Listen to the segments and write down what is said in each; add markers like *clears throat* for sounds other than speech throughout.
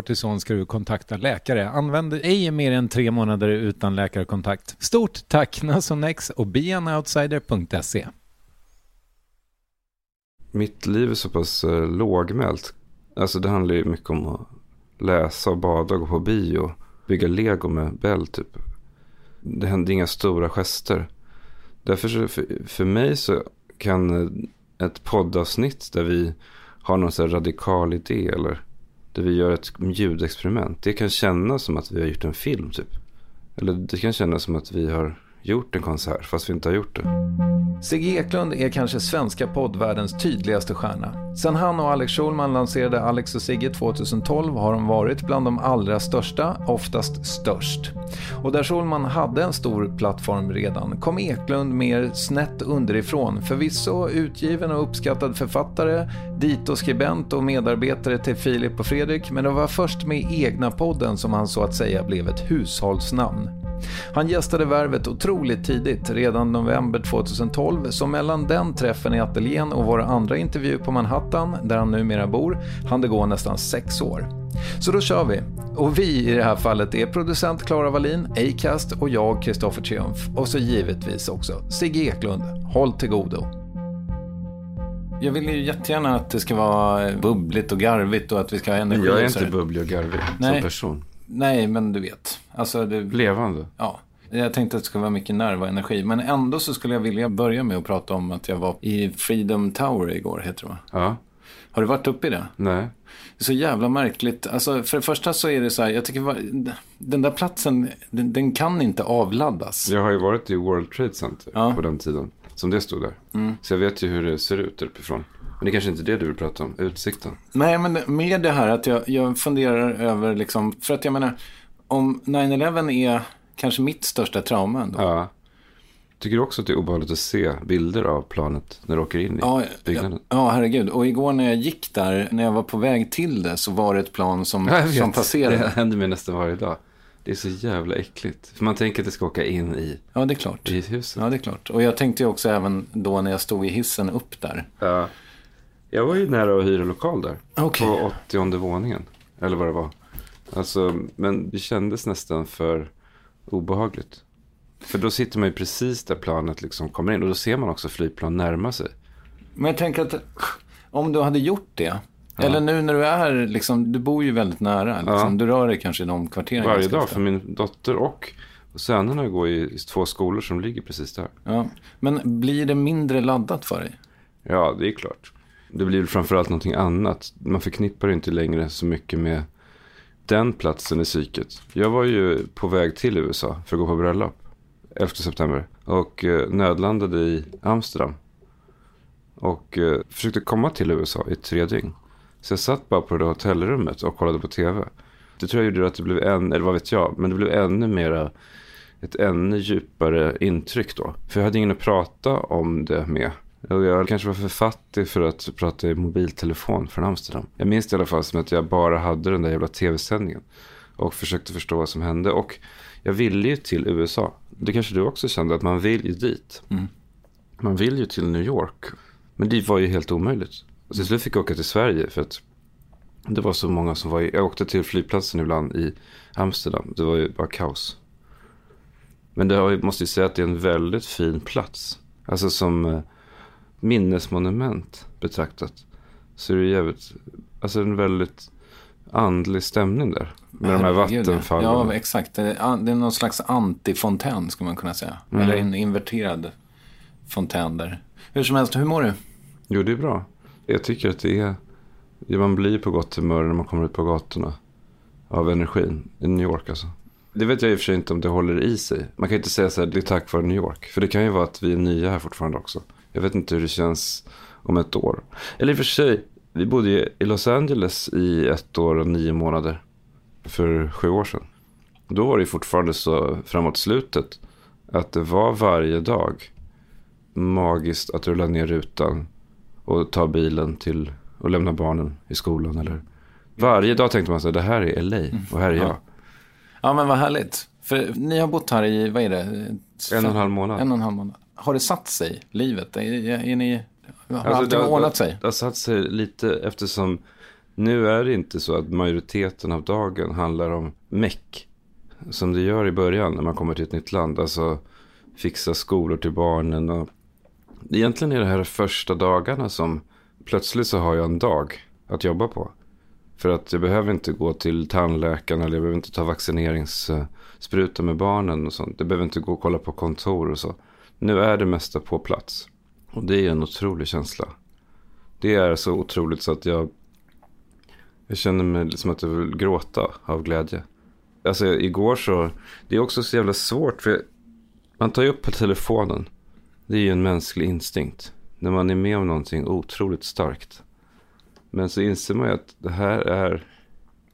kortison ska du kontakta läkare. Använd ej mer än tre månader utan läkarkontakt. Stort tack Nasonex och beanoutsider.se. Mitt liv är så pass eh, lågmält. Alltså det handlar ju mycket om att läsa och bada, och gå på bio, bygga lego med Bell typ. Det händer inga stora gester. Därför så, för, för mig så kan ett poddavsnitt där vi har någon så här radikal idé eller där vi gör ett ljudexperiment. Det kan kännas som att vi har gjort en film typ. Eller det kan kännas som att vi har gjort en konsert fast vi inte har gjort det. Sigge Eklund är kanske svenska poddvärldens tydligaste stjärna. Sen han och Alex Schulman lanserade Alex och Sigge 2012 har de varit bland de allra största, oftast störst. Och där Schulman hade en stor plattform redan kom Eklund mer snett underifrån. Förvisso utgiven och uppskattad författare, dito-skribent och medarbetare till Filip och Fredrik, men det var först med egna podden som han så att säga blev ett hushållsnamn. Han gästade Värvet otroligt tidigt, redan november 2012, så mellan den träffen i ateljén och vår andra intervju på Manhattan, där han numera bor, hann det gå nästan sex år. Så då kör vi. Och vi i det här fallet är producent Klara Wallin, Acast och jag, Kristoffer Triumf. Och så givetvis också Sigge Eklund. Håll till godo. Jag vill ju jättegärna att det ska vara bubbligt och garvigt och att vi ska ha energi. Jag är inte bubblig och garvig Nej. som person. Nej, men du vet. Alltså, det... Levande. Ja. Jag tänkte att det skulle vara mycket nerv och energi. Men ändå så skulle jag vilja börja med att prata om att jag var i Freedom Tower igår, heter det va? Ja. Har du varit uppe i det? Nej. Det är så jävla märkligt. Alltså, för det första så är det så här, jag tycker den där platsen, den, den kan inte avladdas. Jag har ju varit i World Trade Center Ja. på den tiden. Som det stod där. Så jag vet ju hur det ser ut uppifrån. Men det är kanske inte det du vill prata om. Utsikten. Nej, men med det här att jag, jag funderar över liksom, för att jag menar, om 9-11 är kanske mitt största trauma ändå. Ja. Tycker du också att det är obehagligt att se bilder av planet när du åker in i Ja, byggnaden? ja, ja, herregud. Och igår när jag gick där, när jag var på väg till det, så var det ett plan som, vet. som Det passerade. händer mig nästan varje dag. Det är så jävla äckligt. För man tänker att det ska åka in i, Ja, det är klart. i huset. Ja, det är klart. Och jag tänkte också även då när jag stod i hissen upp där. Ja. Jag var ju nära att hyra lokal där. Okej. På 80 våningen. Eller vad det var. Alltså, men det kändes nästan för obehagligt. För då sitter man ju precis där planet liksom kommer in. Och då ser man också flygplan närma sig. Men jag tänker att om du hade gjort det, eller nu när du är, liksom, du bor ju väldigt nära, liksom, du rör dig kanske i de kvarteren. Varje dag. För min dotter och sönerna går i två skolor som ligger precis där. Ja. Men blir det mindre laddat för dig? Ja, det är klart. Det blir framförallt någonting annat. Man förknippar det inte längre så mycket med den platsen i psyket. Jag var ju på väg till USA för att gå på bröllop 11 september. Och eh, nödlandade i Amsterdam. Och eh, försökte komma till USA i tre dygn. Så jag satt bara på det hotellrummet och kollade på tv. Det tror jag gjorde att det blev en, eller vad vet jag, men det blev ännu mera, ett ännu djupare intryck då. För jag hade ingen att prata om det med. Jag kanske var för fattig för att prata i mobiltelefon från Amsterdam. Jag minns det i alla fall som att jag bara hade den där jävla tv-sändningen. Och försökte förstå vad som hände. Och jag ville ju till USA. Det kanske du också kände, att man vill ju dit. Man vill ju till New York. Men det var ju helt omöjligt. Och till slut fick jag åka till Sverige för att det var så många som var i, Jag åkte till flygplatsen ibland i Amsterdam. Det var ju bara kaos. Men det har, jag måste ju säga att det är en väldigt fin plats. Alltså som eh, minnesmonument betraktat. Så är det jävligt, alltså en väldigt andlig stämning där. Med de här Herregud, vattenfallen. Ja, exakt. Det är, det är någon slags antifontän, skulle man kunna säga. Mm. Eller en inverterad fontän där. Hur som helst, hur mår du? Jo, det är bra. Jag tycker att det är... Man blir på gott humör när man kommer ut på gatorna. Av energin. I New York alltså. Det vet jag i och för sig inte om det håller i sig. Man kan inte säga så här, det är tack vare New York. För det kan ju vara att vi är nya här fortfarande också. Jag vet inte hur det känns om ett år. Eller i och för sig, vi bodde ju i Los Angeles i ett år och nio månader. För sju år sedan. Då var det fortfarande så framåt slutet. Att det var varje dag magiskt att rulla ner rutan och ta bilen till och lämna barnen i skolan. Eller varje dag tänkte man så här, det här är LA och här är jag. Ja, men vad härligt. För ni har bott här i, vad är det? En och en halv månad. En och en halv månad. Har det satt sig, livet? Är, är, ni, har Alltså, allting det ordnat sig? Det har satt sig lite eftersom nu är det inte så att majoriteten av dagen handlar om meck. Som det gör i början när man kommer till ett nytt land. Alltså fixa skolor till barnen. Och... Egentligen är det här första dagarna som plötsligt så har jag en dag att jobba på. För att jag behöver inte gå till tandläkaren eller jag behöver inte ta vaccineringsspruta med barnen och sånt. Jag behöver inte gå och kolla på kontor och så. Nu är det mesta på plats. Och det är en otrolig känsla. Det är så otroligt så att jag, jag känner mig som att jag vill gråta av glädje. Alltså igår så, det är också så jävla svårt för man tar ju upp på telefonen. Det är ju en mänsklig instinkt. När man är med om någonting otroligt starkt. Men så inser man ju att det här är,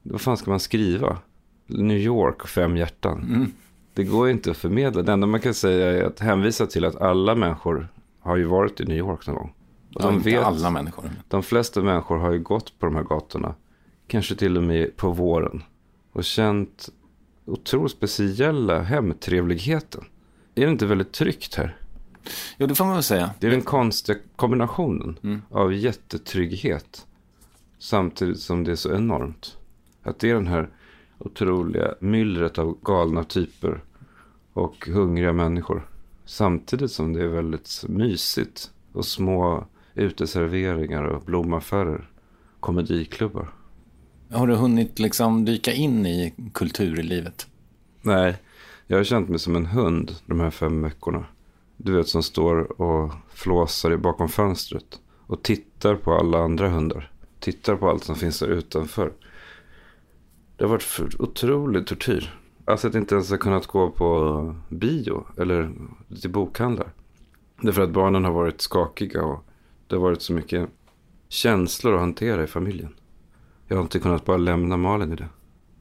vad fan ska man skriva? New York och fem hjärtan. Mm. Det går ju inte att förmedla. Det enda man kan säga är att hänvisa till att alla människor har ju varit i New York någon gång. Och de vet, alla människor. de flesta människor har ju gått på de här gatorna. Kanske till och med på våren. Och känt otroligt speciella hemtrevligheten. Är det inte väldigt tryggt här? Jo, det får man väl säga. Det är den konstiga kombinationen av jättetrygghet. Samtidigt som det är så enormt. Att det är den här otroliga myllret av galna typer. Och hungriga människor. Samtidigt som det är väldigt mysigt. Och små uteserveringar och blomaffärer. Komediklubbar. Har du hunnit liksom dyka in i kulturlivet? Nej, jag har känt mig som en hund de här fem veckorna. Du vet som står och flåsar bakom fönstret. Och tittar på alla andra hundar. Tittar på allt som finns där utanför. Det har varit otrolig tortyr. Alltså att inte ens ha kunnat gå på bio eller till bokhandlar. Därför att barnen har varit skakiga och det har varit så mycket känslor att hantera i familjen. Jag har inte kunnat bara lämna Malin i det.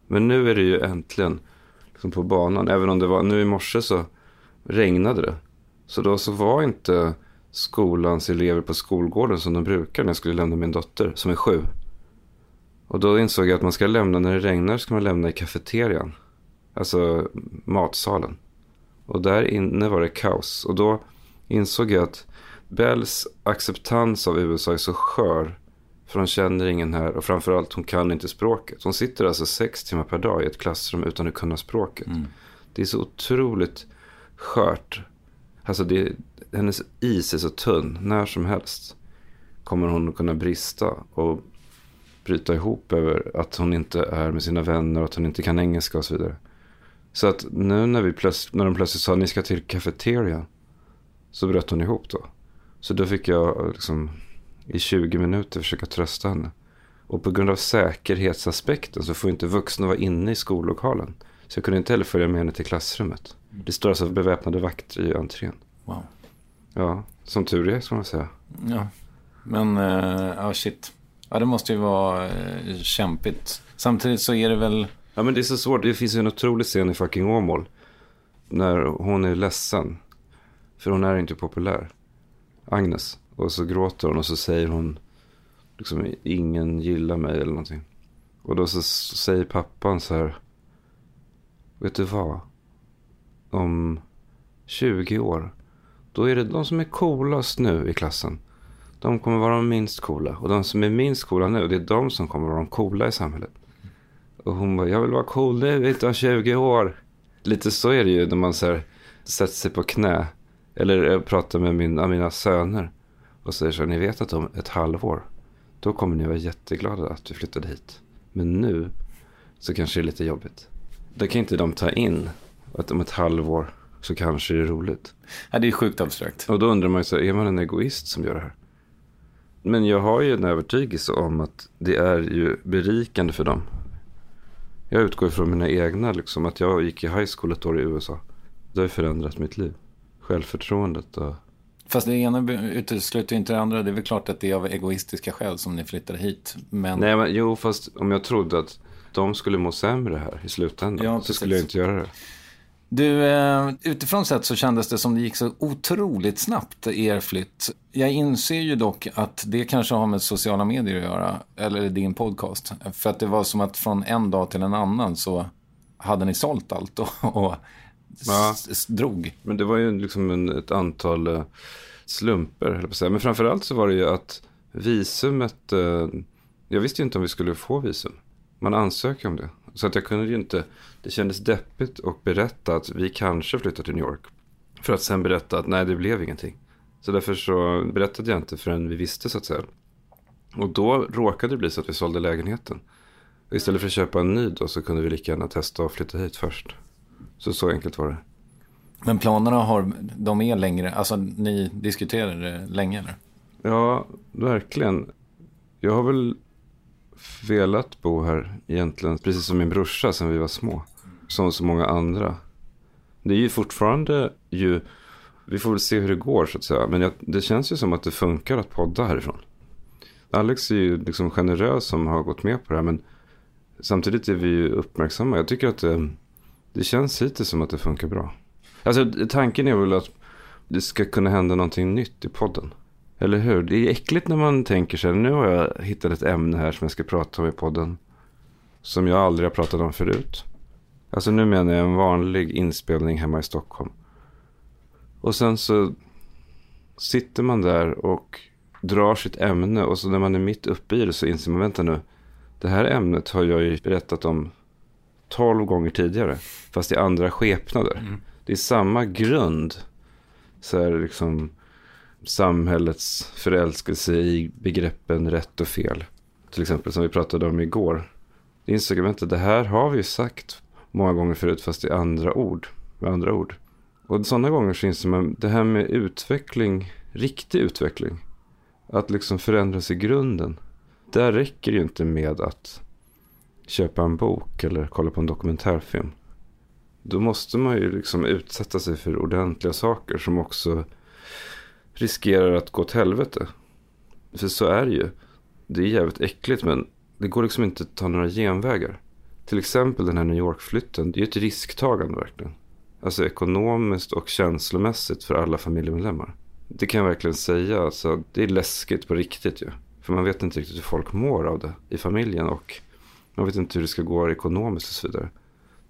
Men nu är det ju äntligen liksom på banan. Även om det var, nu i morse så regnade det. Så då så var inte skolans elever på skolgården som de brukar när jag skulle lämna min dotter som är sju. Och då insåg jag att man ska lämna när det regnar ska man lämna i kafeterian. Alltså matsalen. Och där inne var det kaos. Och då insåg jag att Bells acceptans av USA är så skör. För hon känner ingen här och framförallt hon kan inte språket. Hon sitter alltså sex timmar per dag i ett klassrum utan att kunna språket. Mm. Det är så otroligt skört. Alltså det, hennes is är så tunn. När som helst kommer hon att kunna brista och bryta ihop över att hon inte är med sina vänner och att hon inte kan engelska och så vidare. Så att nu när, vi plöts när de plötsligt sa att ni ska till cafeteria så bröt hon ihop då. Så då fick jag liksom i 20 minuter försöka trösta henne. Och på grund av säkerhetsaspekten så får inte vuxna vara inne i skollokalen. Så jag kunde inte heller följa med henne till klassrummet. Det står alltså beväpnade vakter i entrén. Wow. Ja, som tur är ska man säga. Ja, men uh, ja shit. Ja, det måste ju vara uh, kämpigt. Samtidigt så är det väl... Ja, men det är så svårt. Det finns ju en otrolig scen i fucking Åmål. När hon är ledsen. För hon är inte populär. Agnes. Och så gråter hon och så säger hon liksom ingen gillar mig eller någonting. Och då så säger pappan så här. Vet du vad? Om 20 år. Då är det de som är coolast nu i klassen. De kommer vara de minst coola. Och de som är minst coola nu, det är de som kommer vara de coola i samhället. Och hon bara, jag vill vara cool nu, inte om 20 år. Lite så är det ju när man så här, sätter sig på knä. Eller pratar med min, mina söner. Och säger så här, ni vet att om ett halvår. Då kommer ni vara jätteglada att vi flyttade hit. Men nu så kanske det är lite jobbigt. Det kan inte de ta in. Att om ett halvår så kanske det är roligt. Ja, det är sjukt abstrakt. Och då undrar man ju så här, är man en egoist som gör det här? Men jag har ju en övertygelse om att det är ju berikande för dem. Jag utgår från mina egna, liksom, att jag gick i high school ett år i USA. Det har förändrat mitt liv. Självförtroendet och... Fast det ena utesluter inte det andra. Det är väl klart att det är av egoistiska skäl som ni flyttade hit. Men... Nej, men jo, fast om jag trodde att de skulle må sämre här i slutändan ja, så skulle jag inte göra det. Du, eh, utifrån sett så kändes det som det gick så otroligt snabbt, er flytt. Jag inser ju dock att det kanske har med sociala medier att göra, eller din podcast. För att det var som att från en dag till en annan så hade ni sålt allt och, och ja. drog. Men det var ju liksom en, ett antal uh, slumper, på säga. Men framförallt så var det ju att visumet, uh, jag visste ju inte om vi skulle få visum. Man ansöker om det. Så att jag kunde ju inte, det kändes deppigt att berätta att vi kanske flyttar till New York. För att sen berätta att nej, det blev ingenting. Så därför så berättade jag inte förrän vi visste så att säga. Och då råkade det bli så att vi sålde lägenheten. Och istället för att köpa en ny då så kunde vi lika gärna testa att flytta hit först. Så så enkelt var det. Men planerna har, de är längre, alltså ni diskuterar det länge eller? Ja, verkligen. Jag har väl velat bo här egentligen, precis som min brorsa sen vi var små. Som så många andra. Det är ju fortfarande ju, vi får väl se hur det går så att säga. Men jag, det känns ju som att det funkar att podda härifrån. Alex är ju liksom generös som har gått med på det här. Men samtidigt är vi ju uppmärksamma. Jag tycker att det, det känns hittills som att det funkar bra. Alltså tanken är väl att det ska kunna hända någonting nytt i podden. Eller hur? Det är äckligt när man tänker sig, nu har jag hittat ett ämne här som jag ska prata om i podden. Som jag aldrig har pratat om förut. Alltså nu menar jag en vanlig inspelning hemma i Stockholm. Och sen så sitter man där och drar sitt ämne. Och så när man är mitt uppe i det så inser man, vänta nu. Det här ämnet har jag ju berättat om tolv gånger tidigare. Fast i andra skepnader. Mm. Det är samma grund. Så här liksom samhällets förälskelse i begreppen rätt och fel. Till exempel som vi pratade om igår. Insåg jag inte, det här har vi ju sagt många gånger förut fast i andra ord. Med andra ord. Och sådana gånger så inser man det här med utveckling, riktig utveckling. Att liksom förändras i grunden. Där räcker det ju inte med att köpa en bok eller kolla på en dokumentärfilm. Då måste man ju liksom utsätta sig för ordentliga saker som också riskerar att gå åt helvete. För så är det ju. Det är jävligt äckligt men det går liksom inte att ta några genvägar. Till exempel den här New York-flytten. Det är ju ett risktagande verkligen. Alltså ekonomiskt och känslomässigt för alla familjemedlemmar. Det kan jag verkligen säga. Alltså, det är läskigt på riktigt ju. För man vet inte riktigt hur folk mår av det i familjen. Och man vet inte hur det ska gå ekonomiskt och så vidare.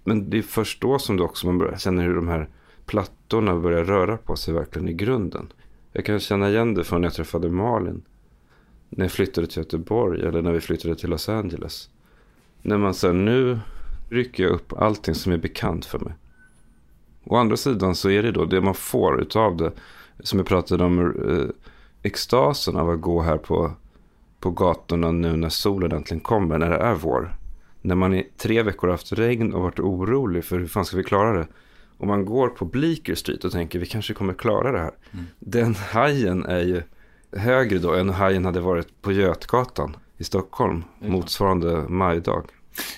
Men det är först då som du också man börjar känna hur de här plattorna börjar röra på sig verkligen i grunden. Jag kan känna igen det från när jag träffade Malin. När jag flyttade till Göteborg eller när vi flyttade till Los Angeles. När man säger nu rycker jag upp allting som är bekant för mig. Å andra sidan så är det då det man får utav det. Som jag pratade om eh, extasen av att gå här på, på gatorna nu när solen äntligen kommer, när det är vår. När man i tre veckor haft regn och varit orolig för hur fan ska vi klara det. Och man går på Bleecker Street och tänker vi kanske kommer klara det här. Mm. Den hajen är ju högre då än hajen hade varit på Götgatan i Stockholm motsvarande majdag.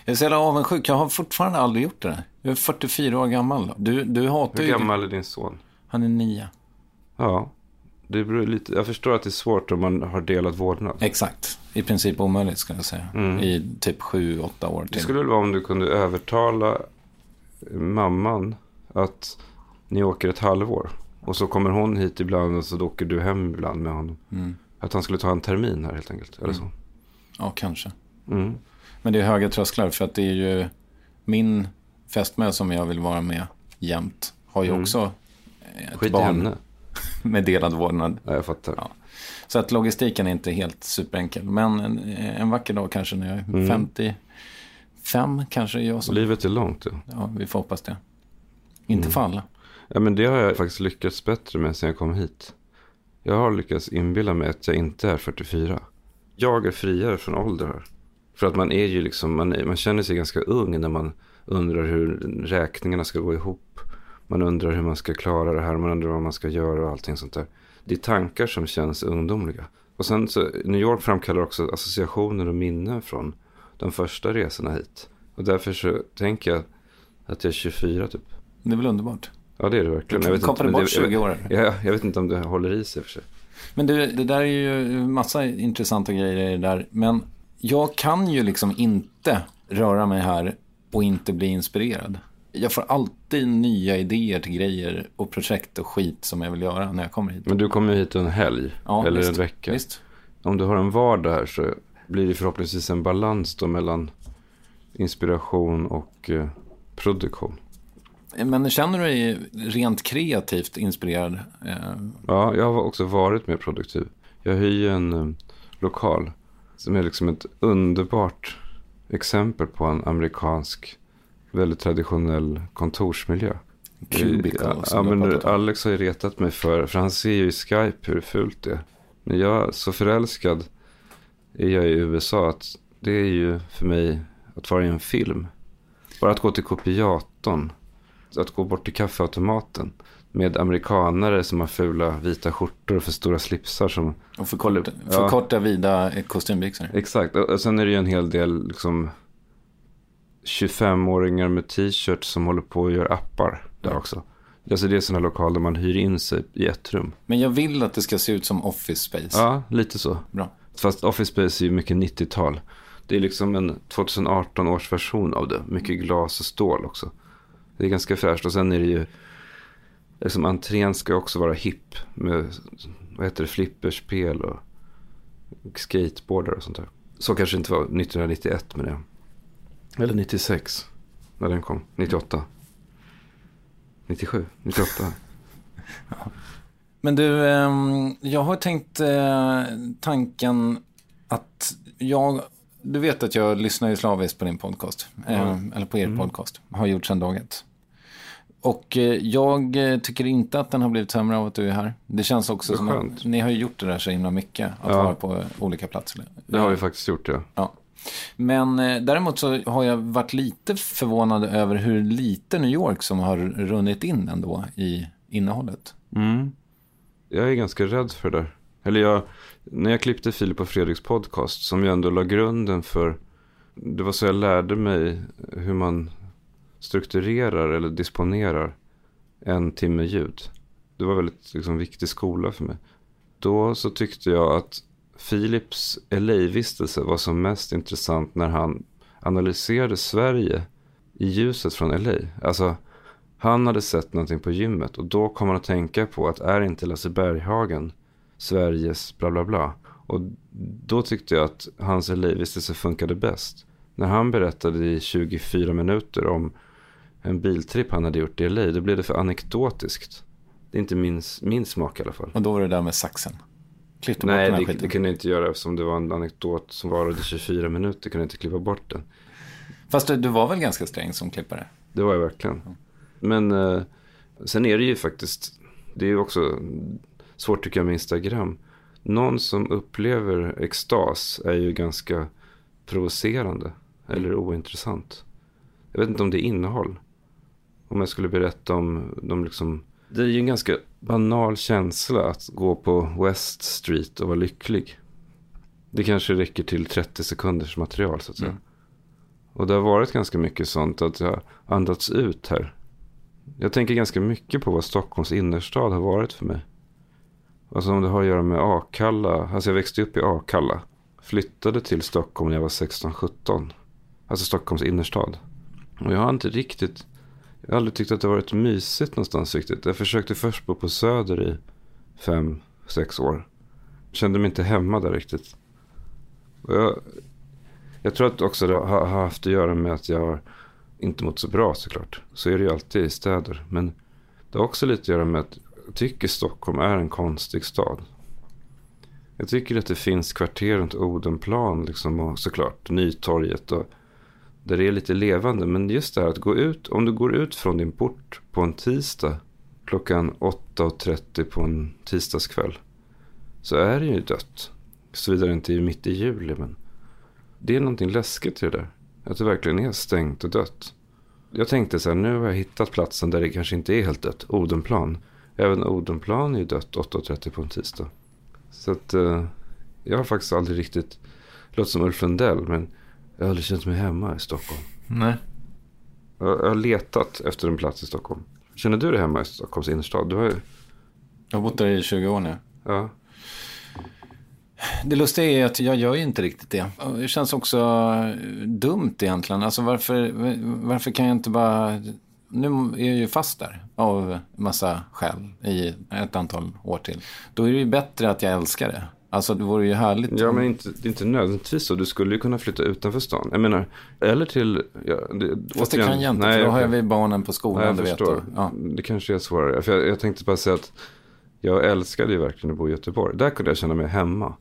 Jag är så jävla avundsjuk. Jag har fortfarande aldrig gjort det. Jag är 44 år gammal. Du, du hatar Hur gammal är din son? Han är nio. Ja, det beror lite. Jag förstår att det är svårt om man har delat vårdnad. Exakt. I princip omöjligt ska jag säga. Mm. I typ sju, åtta år till. Det skulle väl vara om du kunde övertala mamman att ni åker ett halvår. Och så kommer hon hit ibland och så åker du hem ibland med honom. Mm. Att han skulle ta en termin här helt enkelt. Eller så. Mm. Ja, kanske. Mm. Men det är höga trösklar för att det är ju min fästmö som jag vill vara med jämt. Har ju mm. också ett Skit barn henne. *laughs* med delad vårdnad. Ja, jag fattar. Ja. Så att logistiken är inte helt superenkel. Men en, en vacker dag kanske när jag är mm. 55 kanske jag som... Livet är långt. Ja, ja vi får hoppas det. Inte mm. för alla. Ja, men det har jag faktiskt lyckats bättre med sen jag kom hit. Jag har lyckats inbilla mig att jag inte är 44. Jag är friare från ålder. För att man är ju liksom, man, man känner sig ganska ung när man undrar hur räkningarna ska gå ihop. Man undrar hur man ska klara det här, man undrar vad man ska göra och allting sånt där. Det är tankar som känns ungdomliga. Och sen så, New York framkallar också associationer och minnen från de första resorna hit. Och därför så tänker jag att jag är 24 typ. Det är väl underbart? Ja, det är det verkligen. Du kapade bort 20 år. Ja, jag vet inte om det håller i sig för sig. Men du, det där är ju massa intressanta grejer i det där. Men jag kan ju liksom inte röra mig här och inte bli inspirerad. Jag får alltid nya idéer till grejer och projekt och skit som jag vill göra när jag kommer hit. Men du kommer hit en helg ja, eller visst, en vecka. Visst. Om du har en vardag här så blir det förhoppningsvis en balans då mellan inspiration och eh, produktion. Men känner du dig rent kreativt inspirerad? Eh, ja, jag har också varit mer produktiv. Jag hyr en um, lokal som är liksom ett underbart exempel på en amerikansk, väldigt traditionell kontorsmiljö. Cubicle, ja, men Alex har ju retat mig för, för han ser ju i Skype hur fult det är. Men jag, så förälskad är jag i USA att det är ju för mig att vara i en film. Bara att gå till kopiatorn att gå bort till kaffeautomaten med amerikanare som har fula vita skjortor och för stora slipsar. Som, och för, kort, för korta vida kostymbyxor. Exakt, och sen är det ju en hel del liksom 25-åringar med t-shirt som håller på och gör appar där mm. också. Alltså det är sådana lokaler där man hyr in sig i ett rum. Men jag vill att det ska se ut som Office Space. Ja, lite så. Bra. Fast Office Space är ju mycket 90-tal. Det är liksom en 2018 års version av det. Mycket glas och stål också. Det är ganska fräscht och sen är det ju liksom entrén ska också vara hipp med vad heter det, flipperspel och skateboardar och sånt där. Så kanske det inte var 1991 med det. Eller 96 när den kom. 98. 97, 98. ja. Men du, ehm, jag har tänkt eh, tanken att jag, du vet att jag lyssnar ju slaviskt på din podcast. Mm. Eller på er mm. podcast. Har gjort sedan dag ett. Och eh, jag eh, tycker inte att den har blivit sämre av att du är här. Det känns också det som att ni har gjort det där så himla mycket. Att ja. vara på olika platser. Det har vi faktiskt gjort, ja. ja. Men eh, däremot så har jag varit lite förvånad över hur lite New York som har runnit in ändå i innehållet. Mm. Jag är ganska rädd för det. Eller jag, när jag klippte Filip och Fredriks podcast som ju ändå la grunden för, det var så jag lärde mig hur man strukturerar eller disponerar en timme ljud. Det var väldigt liksom, viktig skola för mig. Då så tyckte jag att Philips LA-vistelse var som mest intressant när han analyserade Sverige i ljuset från LA. Alltså Han hade sett någonting på gymmet och då kom han att tänka på att är inte Lasse Berghagen Sveriges bla bla bla. Och då tyckte jag att hans LA-vistelse funkade bäst. När han berättade i 24 minuter om en biltripp han hade gjort i LA, då blev det för anekdotiskt. Det är inte min, min smak i alla fall. Och då var det där med saxen. Klippte bort Nej, den här det, det kunde jag inte göra eftersom det var en anekdot som varade 24 minuter. kunde jag inte klippa bort den. Fast du, du var väl ganska sträng som klippare? Det var jag verkligen. Men eh, sen är det ju faktiskt, det är ju också svårt tycker jag med Instagram. Någon som upplever extas är ju ganska provocerande eller ointressant. Jag vet inte om det är innehåll. Om jag skulle berätta om de liksom, det är ju en ganska banal känsla att gå på West Street och vara lycklig. Det kanske räcker till 30 sekunders material så att säga. Och det har varit ganska mycket sånt att jag andats ut här. Jag tänker ganska mycket på vad Stockholms innerstad har varit för mig. Alltså om det har att göra med Akalla. Alltså jag växte upp i Akalla. Flyttade till Stockholm när jag var 16-17. Alltså Stockholms innerstad. Och jag har inte riktigt. Jag har aldrig tyckt att det har varit mysigt någonstans riktigt. Jag försökte först bo på Söder i fem, sex år. Kände mig inte hemma där riktigt. Och jag, jag tror att också det har har haft att göra med att jag har inte mått så bra såklart. Så är det ju alltid i städer. Men det har också lite att göra med att jag tycker Stockholm är en konstig stad. Jag tycker att det finns kvarter runt Odenplan liksom och såklart Nytorget och där det är lite levande. Men just det här att gå ut, om du går ut från din port på en tisdag klockan 8.30 på en tisdagskväll så är det ju dött. Såvida det inte är mitt i juli men det är någonting läskigt i det där. Att det verkligen är stängt och dött. Jag tänkte så här, nu har jag hittat platsen där det kanske inte är helt dött. Odenplan. Även Odenplan är ju dött 8.30 på en tisdag. Så att eh, jag har faktiskt aldrig riktigt, det låter som Ulf Lundell, men jag har aldrig känt mig hemma i Stockholm. Nej. Jag, jag har letat efter en plats i Stockholm. Känner du dig hemma i Stockholms innerstad? Du har ju, Jag har bott där i 20 år nu. ja. Det lustiga är att jag gör ju inte riktigt det. Det känns också dumt egentligen. Alltså varför, varför kan jag inte bara... Nu är jag ju fast där av massa skäl i ett antal år till. Då är det ju bättre att jag älskar det. Alltså det vore ju härligt. Ja, men inte, det är inte nödvändigtvis så. Du skulle ju kunna flytta utanför stan. Jag menar, eller till... Ja, det, Fast det kan jag inte, nej, för då har jag vi barnen på Nej, skolan, jag du vet. förstår. Och, ja. Det kanske är svårare. För jag, jag tänkte bara säga att jag älskade ju verkligen att bo i Göteborg. Där kunde jag känna mig hemma.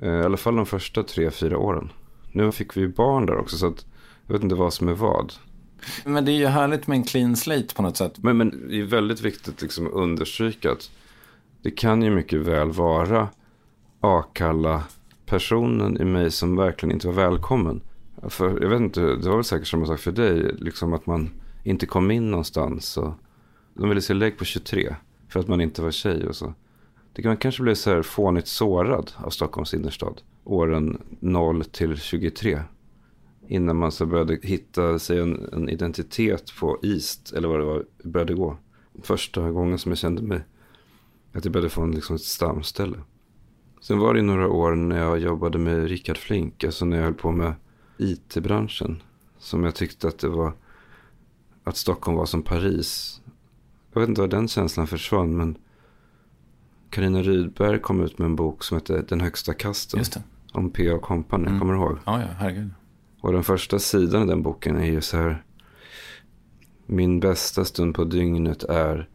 Eh, I alla fall de första tre, fyra åren. Nu fick vi ju barn där också så att jag vet inte vad som är vad. Men det är ju härligt med en clean slate på något sätt. Men, men det är väldigt viktigt liksom att understryka att det kan ju mycket väl vara Akalla personen i mig som verkligen inte var välkommen. För jag vet inte, det var väl säkert samma sak för dig, liksom att man inte kom in någonstans. Och de ville se lägg på 23 för att man inte var tjej och så. Det kan kanske bli så här fånigt sårad av Stockholms innerstad. Åren 0 till 23. Innan man så började hitta sig en, en identitet på East, eller vad det var, började gå. Första gången som jag kände mig, att jag började få en, liksom ett stamställe. Sen var det några år när jag jobbade med Rickard Flink, alltså när jag höll på med IT-branschen. Som jag tyckte att det var, att Stockholm var som Paris. Jag vet inte var den känslan försvann, men Carina Rydberg kom ut med en bok som heter Den högsta kasten. Om P.A. Company, kommer du ihåg? Ja, ja, herregud. Och den första sidan i den boken är ju så här. Min bästa stund på dygnet är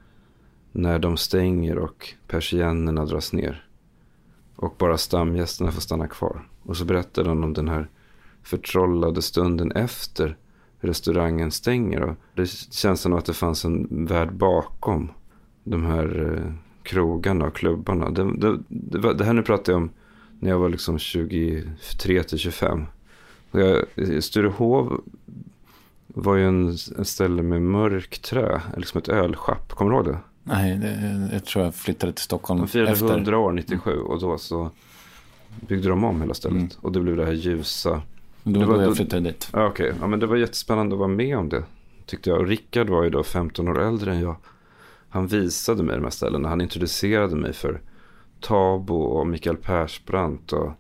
när de stänger och persiennerna dras ner. Och bara stamgästerna får stanna kvar. Och så berättar han om den här förtrollade stunden efter restaurangen stänger. Och det känns som att det fanns en värld bakom de här eh, krogarna och klubbarna. Det, det, det, det här nu pratar jag om när jag var liksom 23 till 25. Och jag, Sturehov var ju en, en ställe med mörk trä, liksom ett ölschapp. Kommer du ihåg det? Nej, jag tror jag flyttade till Stockholm De firade efter. 100 år 97 och då så byggde de om hela stället. Mm. Och det blev det här ljusa. Då Det var då jag flyttade dit. Ja, Okej, ja, men det var jättespännande att vara med om det. Tyckte jag. Och Rickard var ju då 15 år äldre än jag. Han visade mig de här ställena. Han introducerade mig för Tabo och Mikael Persbrandt. Och,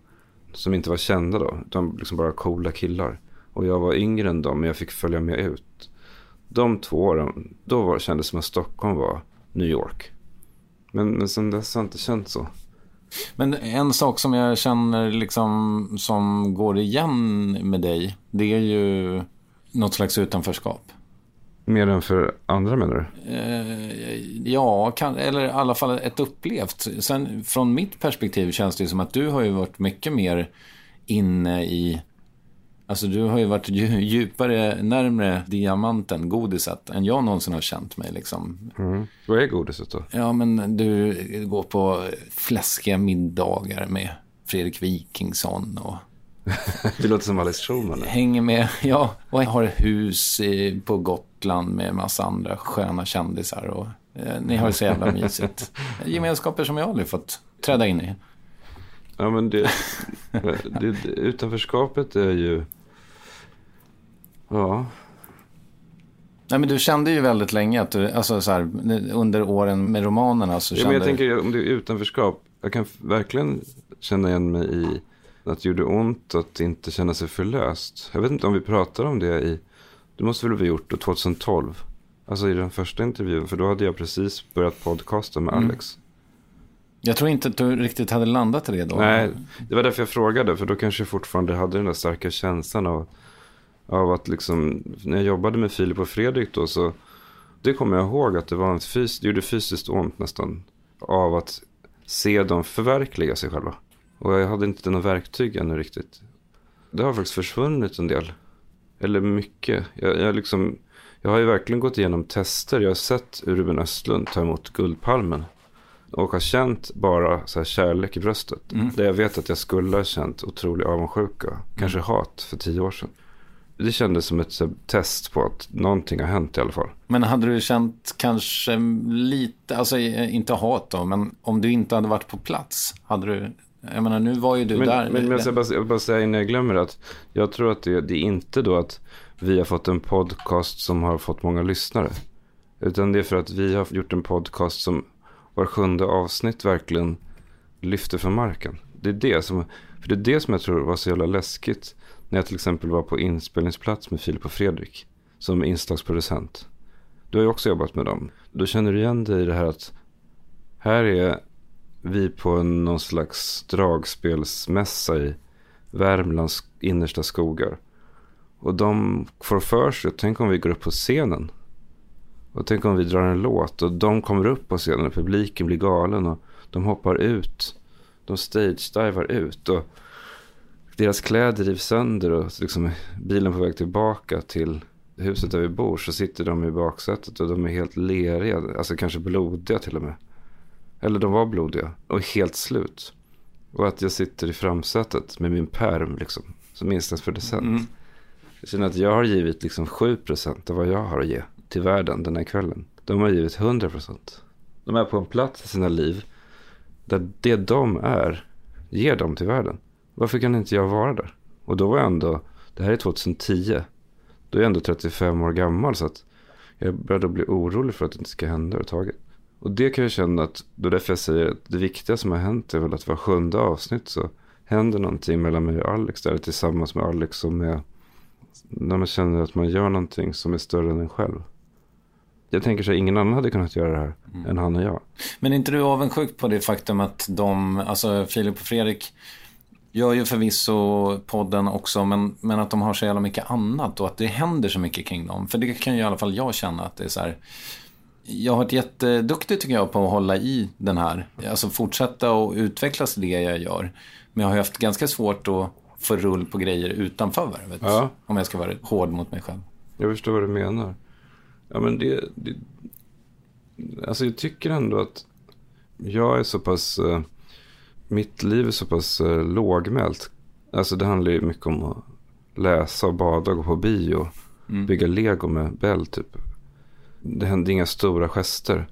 som inte var kända då. Utan liksom bara coola killar. Och jag var yngre än dem men jag fick följa med ut. De två åren, då var, kändes det som att Stockholm var New York. Men, men sen dess har jag inte känt så. Men en sak som jag känner liksom som går igen med dig, det är ju något slags utanförskap. Mer än för andra menar du? Eh, ja, kan, eller i alla fall ett upplevt. Sen från mitt perspektiv känns det ju som att du har ju varit mycket mer inne i Alltså du har ju varit *laughs* djupare, närmre diamanten, godiset, än jag någonsin har känt mig liksom. Mm. Vad är godiset då? Ja, men du går på fläskiga middagar med Fredrik Wikingsson och... *laughs* det låter som Alex Schulman. Hänger med, *laughs* ja, och har hus på Gotland med massa andra sköna kändisar och eh, ni har det så jävla mysigt. Gemenskaper som jag aldrig fått träda in i. Ja, men det, det utanförskapet är ju Ja. Nej, men du kände ju väldigt länge att du, alltså så här, under åren med romanerna så ja, kände men jag tänker om det är utanförskap. Jag kan verkligen känna igen mig i att det gjorde ont att inte känna sig förlöst. Jag vet inte om vi pratar om det i, det måste väl vi gjort då 2012. Alltså i den första intervjun, för då hade jag precis börjat podcasta med mm. Alex. Jag tror inte att du riktigt hade landat i det då. Nej, det var därför jag frågade, för då kanske jag fortfarande hade den där starka känslan av av att liksom, när jag jobbade med Filip och Fredrik då så, det kommer jag ihåg att det var en fys, det gjorde fysiskt ont nästan, av att se dem förverkliga sig själva. Och jag hade inte något verktyg ännu riktigt. Det har faktiskt försvunnit en del. Eller mycket. Jag, jag, liksom, jag har ju verkligen gått igenom tester. Jag har sett Ruben Östlund ta emot Guldpalmen. Och har känt bara så här kärlek i bröstet. Mm. Där jag vet att jag skulle ha känt otrolig avundsjuka. Mm. Kanske hat för tio år sedan det kändes som ett test på att någonting har hänt i alla fall. Men hade du känt kanske lite, alltså inte hat då, men om du inte hade varit på plats, hade du, jag menar nu var ju du men, där. Men, men jag ska bara, jag bara säga innan jag glömmer att jag tror att det, det är inte då att vi har fått en podcast som har fått många lyssnare. Utan det är för att vi har gjort en podcast som var sjunde avsnitt verkligen lyfter från marken. Det är det som, för det är det som jag tror var så jävla läskigt när jag till exempel var på inspelningsplats med Filip och Fredrik som inslagsproducent. Du har ju också jobbat med dem. Då känner du igen dig i det här att här är vi på någon slags dragspelsmässa i Värmlands innersta skogar. Och de får för sig, tänk om vi går upp på scenen. Och tänk om vi drar en låt och de kommer upp på scenen och publiken blir galen och de hoppar ut. De stage-divar ut. Och deras kläder rivs sönder och liksom bilen på väg tillbaka till huset där vi bor så sitter de i baksätet och de är helt leriga, alltså kanske blodiga till och med. Eller de var blodiga och helt slut. Och att jag sitter i framsätet med min perm liksom, som insatsproducent. Mm. Jag känner att jag har givit liksom 7% av vad jag har att ge till världen den här kvällen. De har givit 100%. De är på en plats i sina liv där det de är ger dem till världen. Varför kan inte jag vara där? Och då var jag ändå, det här är 2010. Då är jag ändå 35 år gammal så att jag började bli orolig för att det inte ska hända överhuvudtaget. Och det kan jag känna att, då därför jag säger att det viktiga som har hänt är väl att var sjunde avsnitt så händer någonting mellan mig och Alex där tillsammans med Alex som är, när man känner att man gör någonting som är större än en själv. Jag tänker så att ingen annan hade kunnat göra det här mm. än han och jag. Men är inte du avundsjuk på det faktum att de, alltså Filip och Fredrik, gör ju förvisso podden också, men, men att de har så jävla mycket annat och att det händer så mycket kring dem. För det kan ju i alla fall jag känna att det är så här. Jag har varit jätteduktig tycker jag på att hålla i den här. Alltså fortsätta och utvecklas det jag gör. Men jag har haft ganska svårt att få rull på grejer utanför varvet. Ja. Om jag ska vara hård mot mig själv. Jag förstår vad du menar. Ja men det, det Alltså jag tycker ändå att jag är så pass... Mitt liv är så pass eh, lågmält. Alltså det handlar ju mycket om att läsa och bada och gå på bio. Mm. Bygga lego med Bell typ. Det händer inga stora gester.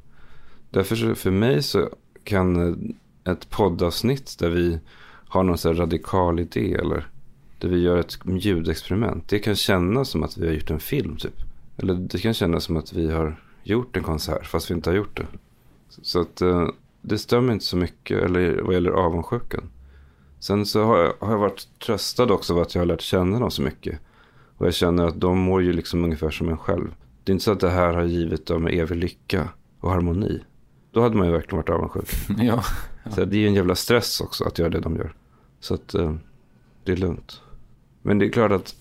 Därför så för mig så kan eh, ett poddavsnitt där vi har någon så radikal idé eller där vi gör ett ljudexperiment. Det kan kännas som att vi har gjort en film typ. Eller det kan kännas som att vi har gjort en konsert fast vi inte har gjort det. Så att eh, det stämmer inte så mycket eller vad gäller avundsjukan. Sen så har jag, har jag varit tröstad också av att jag har lärt känna dem så mycket. Och jag känner att de mår ju liksom ungefär som en själv. Det är inte så att det här har givit dem evig lycka och harmoni. Då hade man ju verkligen varit avundsjuk. *laughs* ja. Så det är ju en jävla stress också att göra det de gör. Så att eh, det är lugnt. Men det är klart att,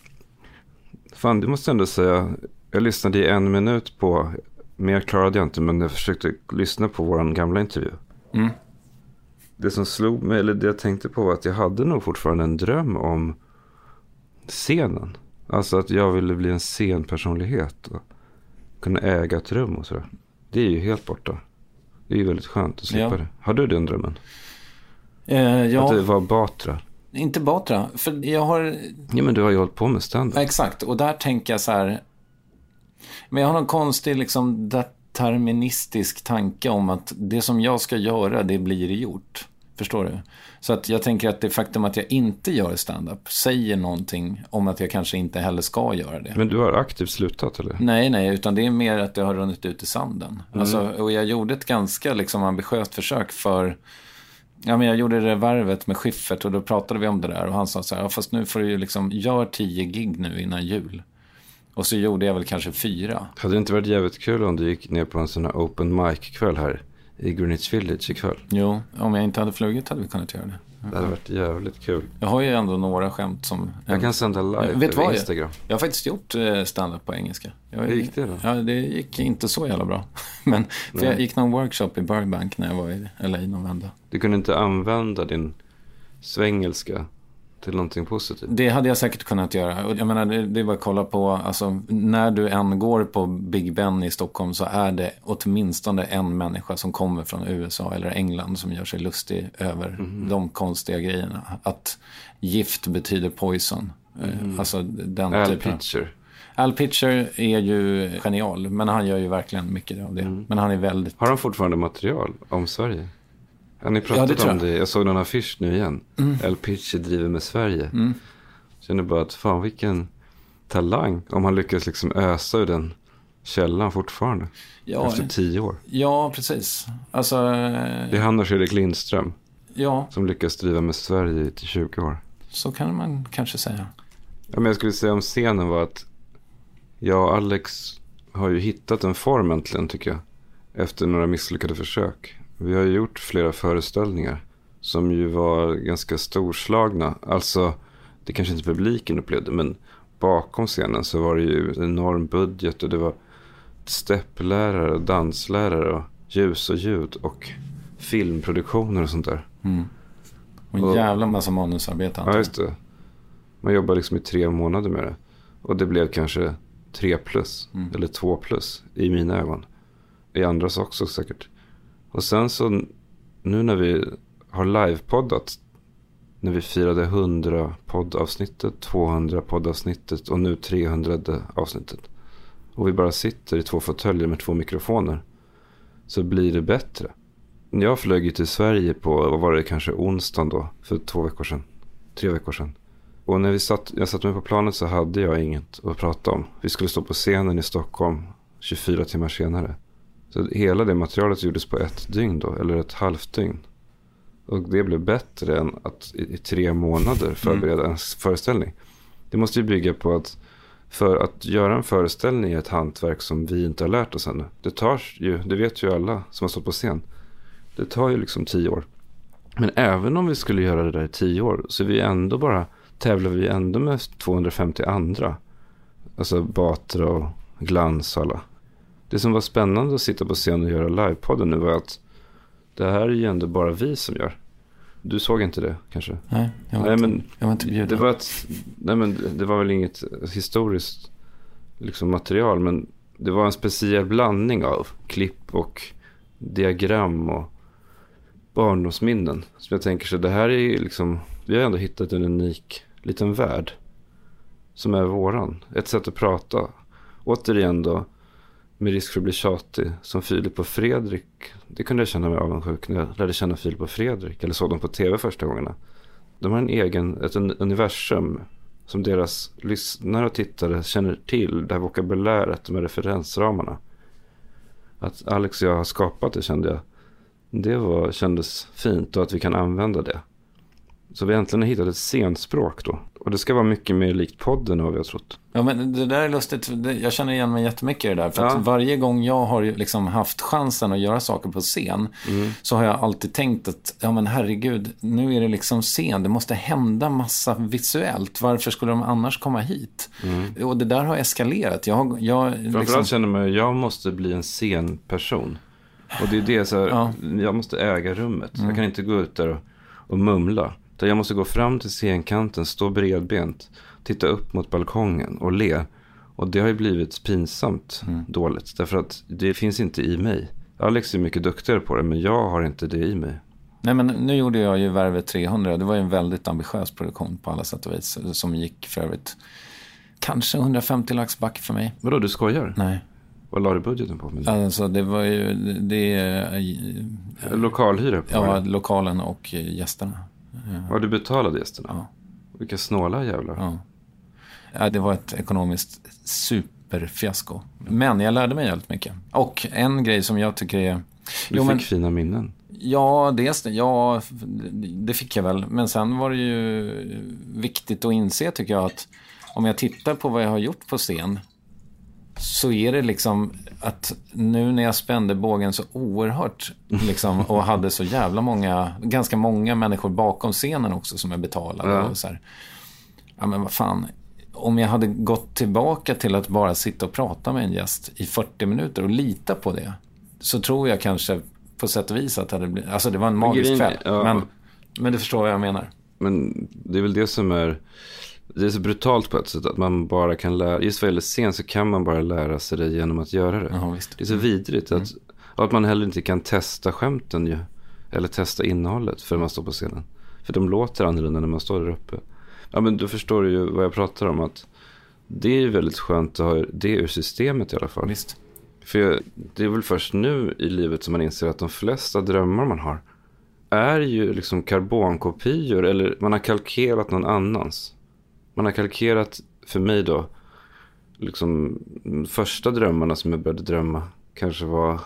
fan det måste jag ändå säga, jag lyssnade i en minut på, mer klarade jag inte, men jag försökte lyssna på vår gamla intervju. Mm. Det som slog mig, eller det jag tänkte på var att jag hade nog fortfarande en dröm om scenen. Alltså att jag ville bli en scenpersonlighet och kunna äga ett rum och sådär. Det är ju helt borta. Det är ju väldigt skönt att slippa Ja. det. Har du den drömmen? Eh, ja, Att det var Batra? inte Batra. För jag har Ja men du har ju hållit på med stand Ja, exakt, och där tänker jag så här. Men jag har någon konstig liksom deterministisk tanke om att det som jag ska göra, det blir gjort. Förstår du? Så att jag tänker att det faktum att jag inte gör stand-up säger någonting om att jag kanske inte heller ska göra det. Men du har aktivt slutat eller? Nej, nej, utan det är mer att det har runnit ut i sanden. Alltså, och jag gjorde ett ganska liksom, ambitiöst försök för... Ja, men jag gjorde det varvet med Schiffert och då pratade vi om det där. Och han sa så här, ja, fast nu får du ju liksom, gör tio gig nu innan jul. Och så gjorde jag väl kanske fyra. Hade det inte varit jävligt kul om du gick ner på en sån här open mic-kväll här i Greenwich Village ikväll? Jo, om jag inte hade flugit hade vi kunnat göra det. Det hade varit jävligt kul. Jag har ju ändå några skämt som... Jag kan sända live Vet vad? Instagram. Jag har faktiskt gjort eh, stand-up på engelska. Jag, Hur gick det då? Ja, det gick inte så jävla bra. *laughs* Men för jag gick någon workshop i Burbank när jag var i LA någon vända. Du kunde inte använda din svengelska till någonting positivt. Det hade jag säkert kunnat göra. Jag menar, det, är bara att kolla på, alltså, när du än går på Big Ben i Stockholm så är det åtminstone en människa som kommer från USA eller England som gör sig lustig över de konstiga grejerna. Att gift betyder poison. Eh, Alltså den Al typen. Pitcher. Al Pitcher är ju genial, men han gör ju verkligen mycket av det. Men han är väldigt... Har han fortfarande material om Sverige? Ni Ja, pratat det tror om jag. Mm. det? Jag såg någon affisch nu igen. Al Pitcher driver med Sverige. Känner bara att fan vilken talang. Om han lyckas liksom ösa ur den källan fortfarande. Ja, Efter tio år. ja precis. Alltså, eh, Det är han och Fredrik Lindström ja, som lyckas driva med Sverige i till 20 år. så kan man kanske säga. Ja, men jag skulle säga om scenen var att jag och Alex har ju hittat en form äntligen tycker jag. Efter några misslyckade försök. Vi har gjort flera föreställningar som ju var ganska storslagna. Alltså, det kanske inte publiken upplevde, men bakom scenen så var det ju en enorm budget och det var stepplärare, och danslärare och ljus och ljud och filmproduktioner och sånt där. Och en jävla massa manusarbete Ja, just det. Man jobbar liksom i tre månader med det. Och det blev kanske tre plus. Eller två plus i mina ögon. I andras också säkert. Och sen så nu när vi har livepoddat. När vi firade 100 poddavsnittet, 200 poddavsnittet och nu 300 avsnittet. Och vi bara sitter i två fåtöljer med två mikrofoner. Så blir det bättre. Jag flög ju till Sverige på, vad var det, kanske onsdagen då, för två veckor sedan. Tre veckor sedan. Och när vi satt, jag satt med på planet så hade jag inget att prata om. Vi skulle stå på scenen i Stockholm 24 timmar senare. Så hela det materialet gjordes på ett dygn då, eller ett halvt dygn. Och det blev bättre än att i, i tre månader förbereda en föreställning. Det måste ju bygga på att för att göra en föreställning är ett hantverk som vi inte har lärt oss ännu. Det tar ju, det vet ju alla som har stått på scen. Det tar ju liksom tio år. Men även om vi skulle göra det där i tio år så är vi ändå bara, tävlar vi ändå med 250 andra. Alltså Batra och Glans och alla. Det som var spännande att sitta på scen och göra livepodden nu var att det här är ju ändå bara vi som gör. Du såg inte det kanske? Nej, jag var, Nej, inte, men jag var inte bjuden. Det var, ett, nej men det- det var väl inget historiskt liksom material. Men det var en speciell blandning av klipp och diagram och barndomsminnen. Som jag tänker så det här är ju liksom, vi har ändå hittat en unik liten värld. Som är våran. Ett sätt att prata. Återigen då, med risk för att bli tjatig, som Filip och Fredrik. Det kunde jag känna mig avundsjuk när jag lärde känna Filip och Fredrik. Eller såg dem på tv första gångerna. De har en egen, ett universum som deras lyssnare och tittare känner till. Det här vokabuläret, de här referensramarna. Att Alex och jag har skapat det kände jag. Det var, kändes fint och att vi kan använda det. Så vi äntligen har hittat ett scenspråk då. Och det ska vara mycket mer likt podden har trott. Ja, men det där är lustigt. Jag känner igen mig jättemycket i det där. För Ja. att varje gång jag har liksom haft chansen att göra saker på scen Mm. så har jag alltid tänkt att, ja men herregud, nu är det liksom scen. Det måste hända massa visuellt. Varför skulle de annars komma hit? Och det där har eskalerat. Jag, jag, Mm. Framförallt liksom, känner man ju, jag måste bli en scenperson. Och det är det, så här, Ja. jag måste äga rummet. Jag kan inte gå ut där och, och mumla. Utan jag måste gå fram till scenkanten, stå bredbent, titta upp mot balkongen och le. Och det har ju blivit pinsamt dåligt. Därför att det finns inte i mig. Alex är mycket duktigare på det, men jag har inte det i mig. Nej, men nu gjorde jag ju Värvet 300. Det var ju en väldigt ambitiös produktion på alla sätt och vis. Som gick för övrigt kanske 150 lax back för mig. Vadå, du skojar? Nej, Vad la du budgeten på? Med det? alltså det var ju, det, Lokalhyra på ja, det? lokalen och gästerna. Har du betalat gästerna? Ja. Vilka snåla jävlar. Ja. Ja, det var ett ekonomiskt superfiasko. Men jag lärde mig väldigt mycket. Och en grej som jag tycker är... Du Jo, fick men, fina minnen. ja, dels. Ja, det fick jag väl. Men sen var det ju viktigt att inse, tycker jag, att om jag tittar på vad jag har gjort på scen så är det liksom att nu när jag spände bågen så oerhört liksom, och hade så jävla många, ganska många människor bakom scenen också som är betalade. Ja. Och så här, ja men vad fan, om jag hade gått tillbaka till att bara sitta och prata med en gäst i 40 minuter och lita på det, så tror jag kanske på sätt och vis att det hade blivit, alltså det var en magisk kväll. ja. Men, men du förstår vad jag menar. Men det är väl det som är, det är så brutalt på ett sätt att man bara kan lära, just vad gäller scen så kan man bara lära sig det genom att göra det. Visst. Det är så vidrigt att, och att man heller inte kan testa skämten ju, eller testa innehållet för man står på scenen. För de låter annorlunda när man står där uppe. Ja men då förstår du ju vad jag pratar om att det är ju väldigt skönt att ha det ur systemet i alla fall. Visst. För jag, det är väl först nu i livet som man inser att de flesta drömmar man har är ju liksom karbonkopior eller man har kalkerat någon annans. Man har kalkerat, för mig då, liksom de första drömmarna som jag började drömma kanske var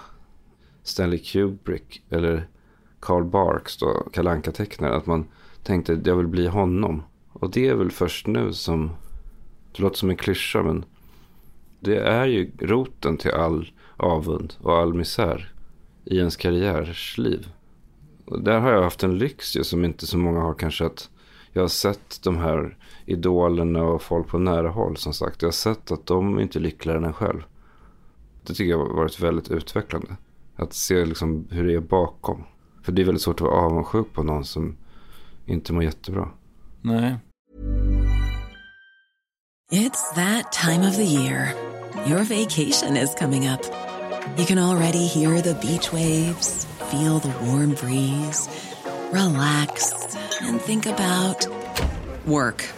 Stanley Kubrick eller Carl Barks då, Kalle Anka-tecknare. Att man tänkte att jag vill bli honom. Och det är väl först nu som, det låter som en klyscha men det är ju roten till all avund och all misär i ens karriärsliv. Och där har jag haft en lyx ju, som inte så många har kanske att jag har sett de här idolerna och folk på nära håll som sagt. Jag har sett att de är inte lyckligare än en själv. Det tycker jag har varit väldigt utvecklande. Att se liksom hur det är bakom. För det är väldigt svårt att vara avundsjuk på någon som inte mår jättebra. Nej. It's that time of the year. Your vacation is coming up. You can already hear the beach waves, feel the warm breeze, relax, and think about work.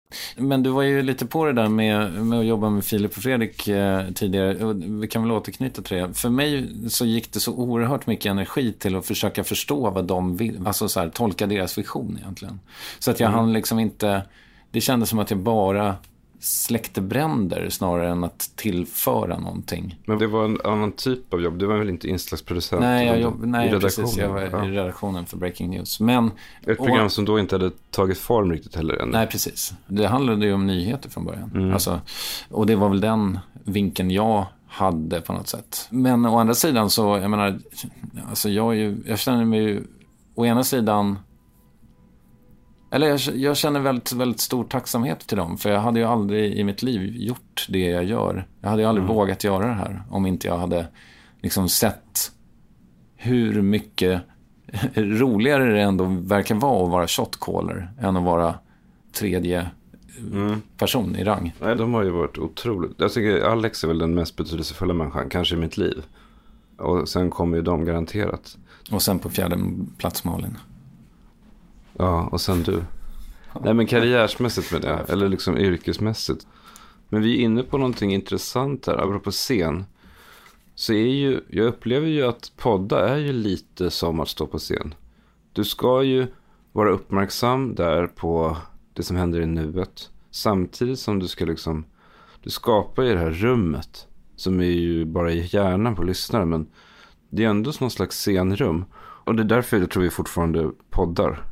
Men du var ju lite på det där med, med att jobba med Filip och Fredrik eh, tidigare. Vi kan väl återknyta till det. För mig så gick det så oerhört mycket energi till att försöka förstå vad de vill. Alltså så här, tolka deras vision egentligen. Så att jag mm. hann liksom inte... Det kändes som att jag bara släckte bränder snarare än att tillföra någonting. Men det var en annan typ av jobb? Du var väl inte inslagsproducent? Nej, jag jobb, nej i precis. Jag var ja. i redaktionen för Breaking News. Men, Ett program och, som då inte hade tagit form riktigt heller ännu. Nej, precis. Det handlade ju om nyheter från början. Mm. Alltså, och det var väl den vinkeln jag hade på något sätt. Men å andra sidan så, jag menar, alltså jag, ju, jag känner mig ju å ena sidan eller jag, jag, känner väldigt, väldigt stor tacksamhet till dem. För jag hade ju aldrig i mitt liv gjort det jag gör. Jag hade ju aldrig mm. vågat göra det här om inte jag hade liksom sett hur mycket *laughs* roligare det ändå verkar vara att vara shotcaller än att vara tredje mm. person i rang. Nej, de har ju varit otroligt. Jag tycker Alex är väl den mest betydelsefulla människan, kanske i mitt liv. Och sen kommer ju de garanterat. Och sen på fjärde plats Malin. Ja, och sen du. Nej, men karriärsmässigt med det. Eller liksom yrkesmässigt. Men vi är inne på någonting intressant här, apropå scen. Så är ju, jag upplever ju att podda är ju lite som att stå på scen. Du ska ju vara uppmärksam där på det som händer i nuet. Samtidigt som du ska liksom, du skapar ju det här rummet. Som är ju bara i hjärnan på lyssnaren. Men det är ändå någon slags scenrum. Och det är därför jag tror vi fortfarande poddar.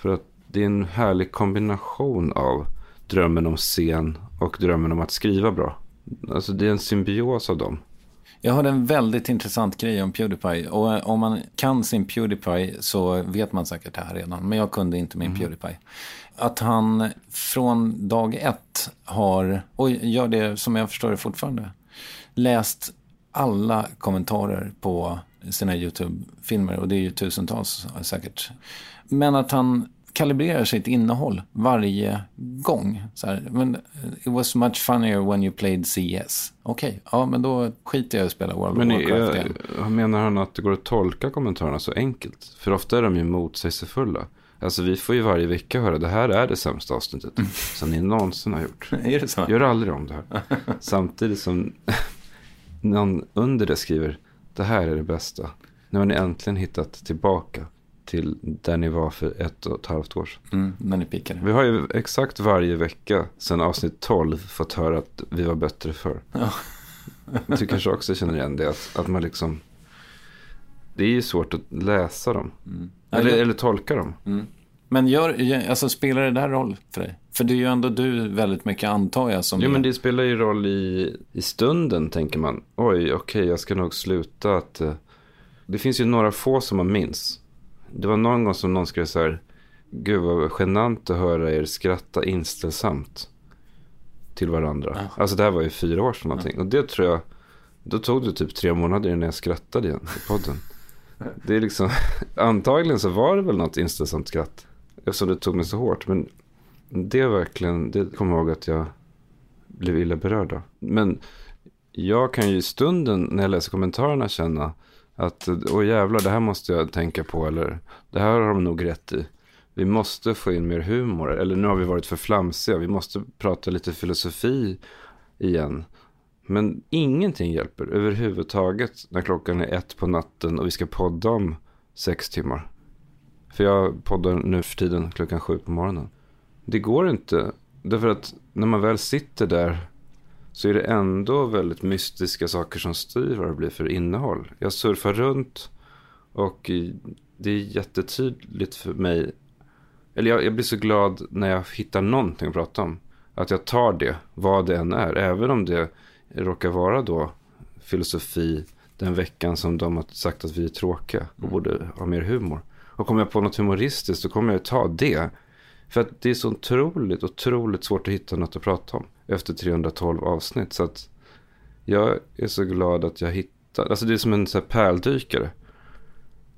För att det är en härlig kombination av drömmen om scen och drömmen om att skriva bra. Alltså det är en symbios av dem. Jag hörde en väldigt intressant grej om Pewdiepie. Och om man kan sin Pewdiepie så vet man säkert det här redan. Men jag kunde inte min mm. Pewdiepie. Att han från dag ett har, och gör det som jag förstår det fortfarande, läst alla kommentarer på sina YouTube-filmer. Och det är ju tusentals säkert. Men att han kalibrerar sitt innehåll varje gång. Så här, men it was much funnier when you played CS. Okej, okay, ja men då skiter jag i att spela World men of Warcraft igen. Men menar han att det går att tolka kommentarerna så enkelt? För ofta är de ju motsägelsefulla. Alltså vi får ju varje vecka höra det här är det sämsta avsnittet mm. *laughs* som ni någonsin har gjort. Gör aldrig om det här. *laughs* Samtidigt som *laughs* någon under det skriver det här är det bästa. Nu har ni äntligen hittat tillbaka till där ni var för ett och ett halvt år sedan. Mm, när ni pickade. Vi har ju exakt varje vecka sedan avsnitt 12 fått höra att vi var bättre för. Ja. *laughs* du kanske också känner igen det, att, att man liksom... Det är ju svårt att läsa dem. Mm. Eller, eller tolka dem. Mm. Men gör, alltså, spelar det där roll för dig? För det är ju ändå du väldigt mycket antar jag som... Jo, men det spelar ju roll i, i stunden, tänker man. Oj, okej, okay, jag ska nog sluta att... Uh... Det finns ju några få som man minns. Det var någon gång som någon skrev så här. Gud vad genant att höra er skratta inställsamt till varandra. Ja. Alltså det här var ju fyra år sedan någonting. Ja. Och det tror jag, då tog det typ tre månader innan jag skrattade igen i podden. *laughs* det är liksom, *laughs* antagligen så var det väl något inställsamt skratt. Eftersom det tog mig så hårt. Men det är verkligen, det kommer jag ihåg att jag blev illa berörd av. Men jag kan ju i stunden när jag läser kommentarerna känna att, åh jävlar, det här måste jag tänka på. Eller, det här har de nog rätt i. Vi måste få in mer humor. Eller nu har vi varit för flamsiga. Vi måste prata lite filosofi igen. Men ingenting hjälper överhuvudtaget när klockan är ett på natten och vi ska podda om sex timmar. För jag poddar nu för tiden klockan sju på morgonen. Det går inte. Därför att när man väl sitter där så är det ändå väldigt mystiska saker som styr vad det blir för innehåll. Jag surfar runt och det är jättetydligt för mig. Eller jag, jag blir så glad när jag hittar någonting att prata om. Att jag tar det, vad det än är. Även om det råkar vara då filosofi den veckan som de har sagt att vi är tråkiga och mm. borde ha mer humor. Och kommer jag på något humoristiskt så kommer jag ta det. För att det är så otroligt, otroligt svårt att hitta något att prata om efter 312 avsnitt. Så att jag är så glad att jag hittar, alltså det är som en så här pärldykare.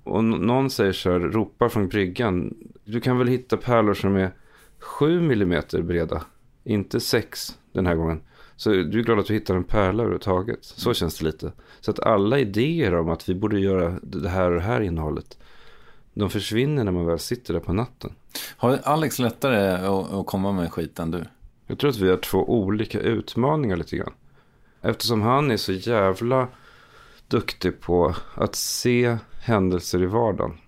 Och någon säger så här, ropar från bryggan, du kan väl hitta pärlor som är 7 millimeter breda, inte 6 den här gången. Så du är glad att du hittar en pärla överhuvudtaget. Så känns det lite. Så att alla idéer om att vi borde göra det här och det här innehållet. De försvinner när man väl sitter där på natten. Har Alex lättare att, komma med skit än du? Jag tror att vi har två olika utmaningar lite grann. Eftersom han är så jävla duktig på att se händelser i vardagen.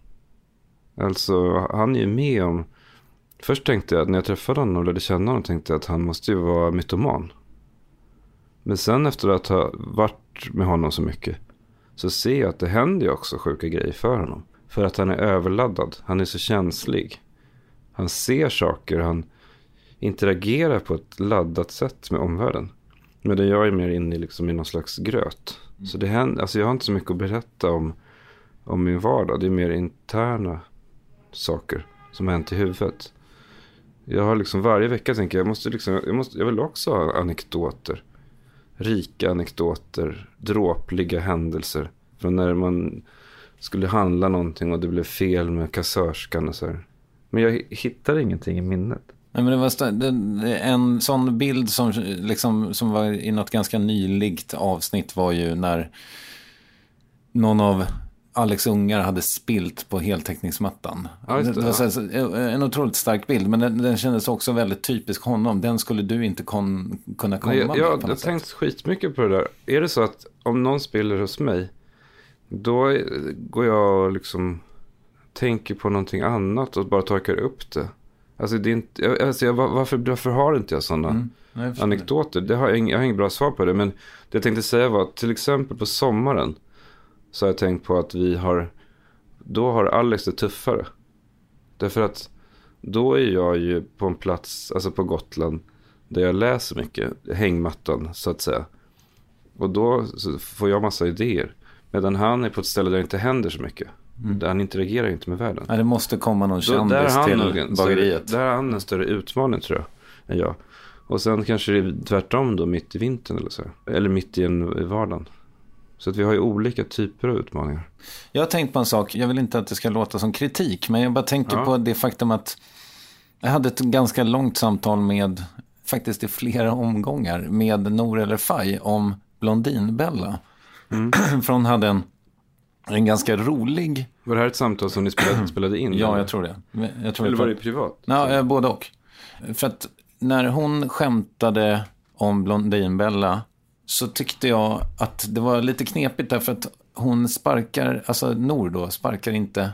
Alltså han är ju med om. Först tänkte jag när jag träffade honom och lärde känna honom tänkte jag att han måste ju vara mytoman. Men sen efter att ha varit med honom så mycket så ser jag att det händer ju också sjuka grejer för honom. För att han är överladdad. Han är så känslig. Han ser saker. Han interagerar på ett laddat sätt med omvärlden. Medan jag är mer inne i, liksom, i någon slags gröt. Mm. Så det händer, alltså jag har inte så mycket att berätta om, om min vardag. Det är mer interna saker som har hänt i huvudet. Jag har liksom varje vecka tänker jag, måste liksom, jag, måste, jag vill också ha anekdoter rika anekdoter, dråpliga händelser. Från när man skulle handla någonting och det blev fel med kassörskan och så här. Men jag hittar ingenting i minnet. Nej, men det var en sån bild som, liksom, som var i något ganska nyligt avsnitt var ju när någon av Alex ungar hade spilt på heltäckningsmattan. Ja, det, var så, en otroligt stark bild, men den, den kändes också väldigt typisk honom. Den skulle du inte kon, kunna komma Nej, jag, med. Jag har tänkt skitmycket på det där. Är det så att om någon spiller hos mig, då går jag och liksom tänker på någonting annat och bara torkar upp det. Alltså, det är inte, alltså varför, varför har inte jag sådana mm, anekdoter? Det har jag, jag har inget bra svar på det. Men det jag tänkte säga var att till exempel på sommaren så har jag tänkt på att vi har, då har Alex det tuffare. Därför att då är jag ju på en plats, alltså på Gotland, där jag läser mycket, hängmattan så att säga. Och då får jag massa idéer. Medan han är på ett ställe där det inte händer så mycket. Mm. Där han interagerar inte med världen. Nej, det måste komma någon kändis till en, bageriet. Där har han en större utmaning tror jag, än jag. Och sen kanske det är tvärtom då, mitt i vintern eller så. Eller mitt i en vardagen. Så att vi har ju olika typer av utmaningar. Jag har tänkt på en sak, jag vill inte att det ska låta som kritik, men jag bara tänker ja. på det faktum att jag hade ett ganska långt samtal med, faktiskt i flera omgångar, med Nour eller Faj om Blondinbella. Mm. *clears throat* För hon hade en, en ganska rolig... Var det här ett samtal som ni spelade, *clears throat* spelade in? ja, jag tror det. Jag tror eller var det privat? Ja, både och. För att när hon skämtade om Blondinbella så tyckte jag att det var lite knepigt därför att hon sparkar, alltså Nor då, sparkar inte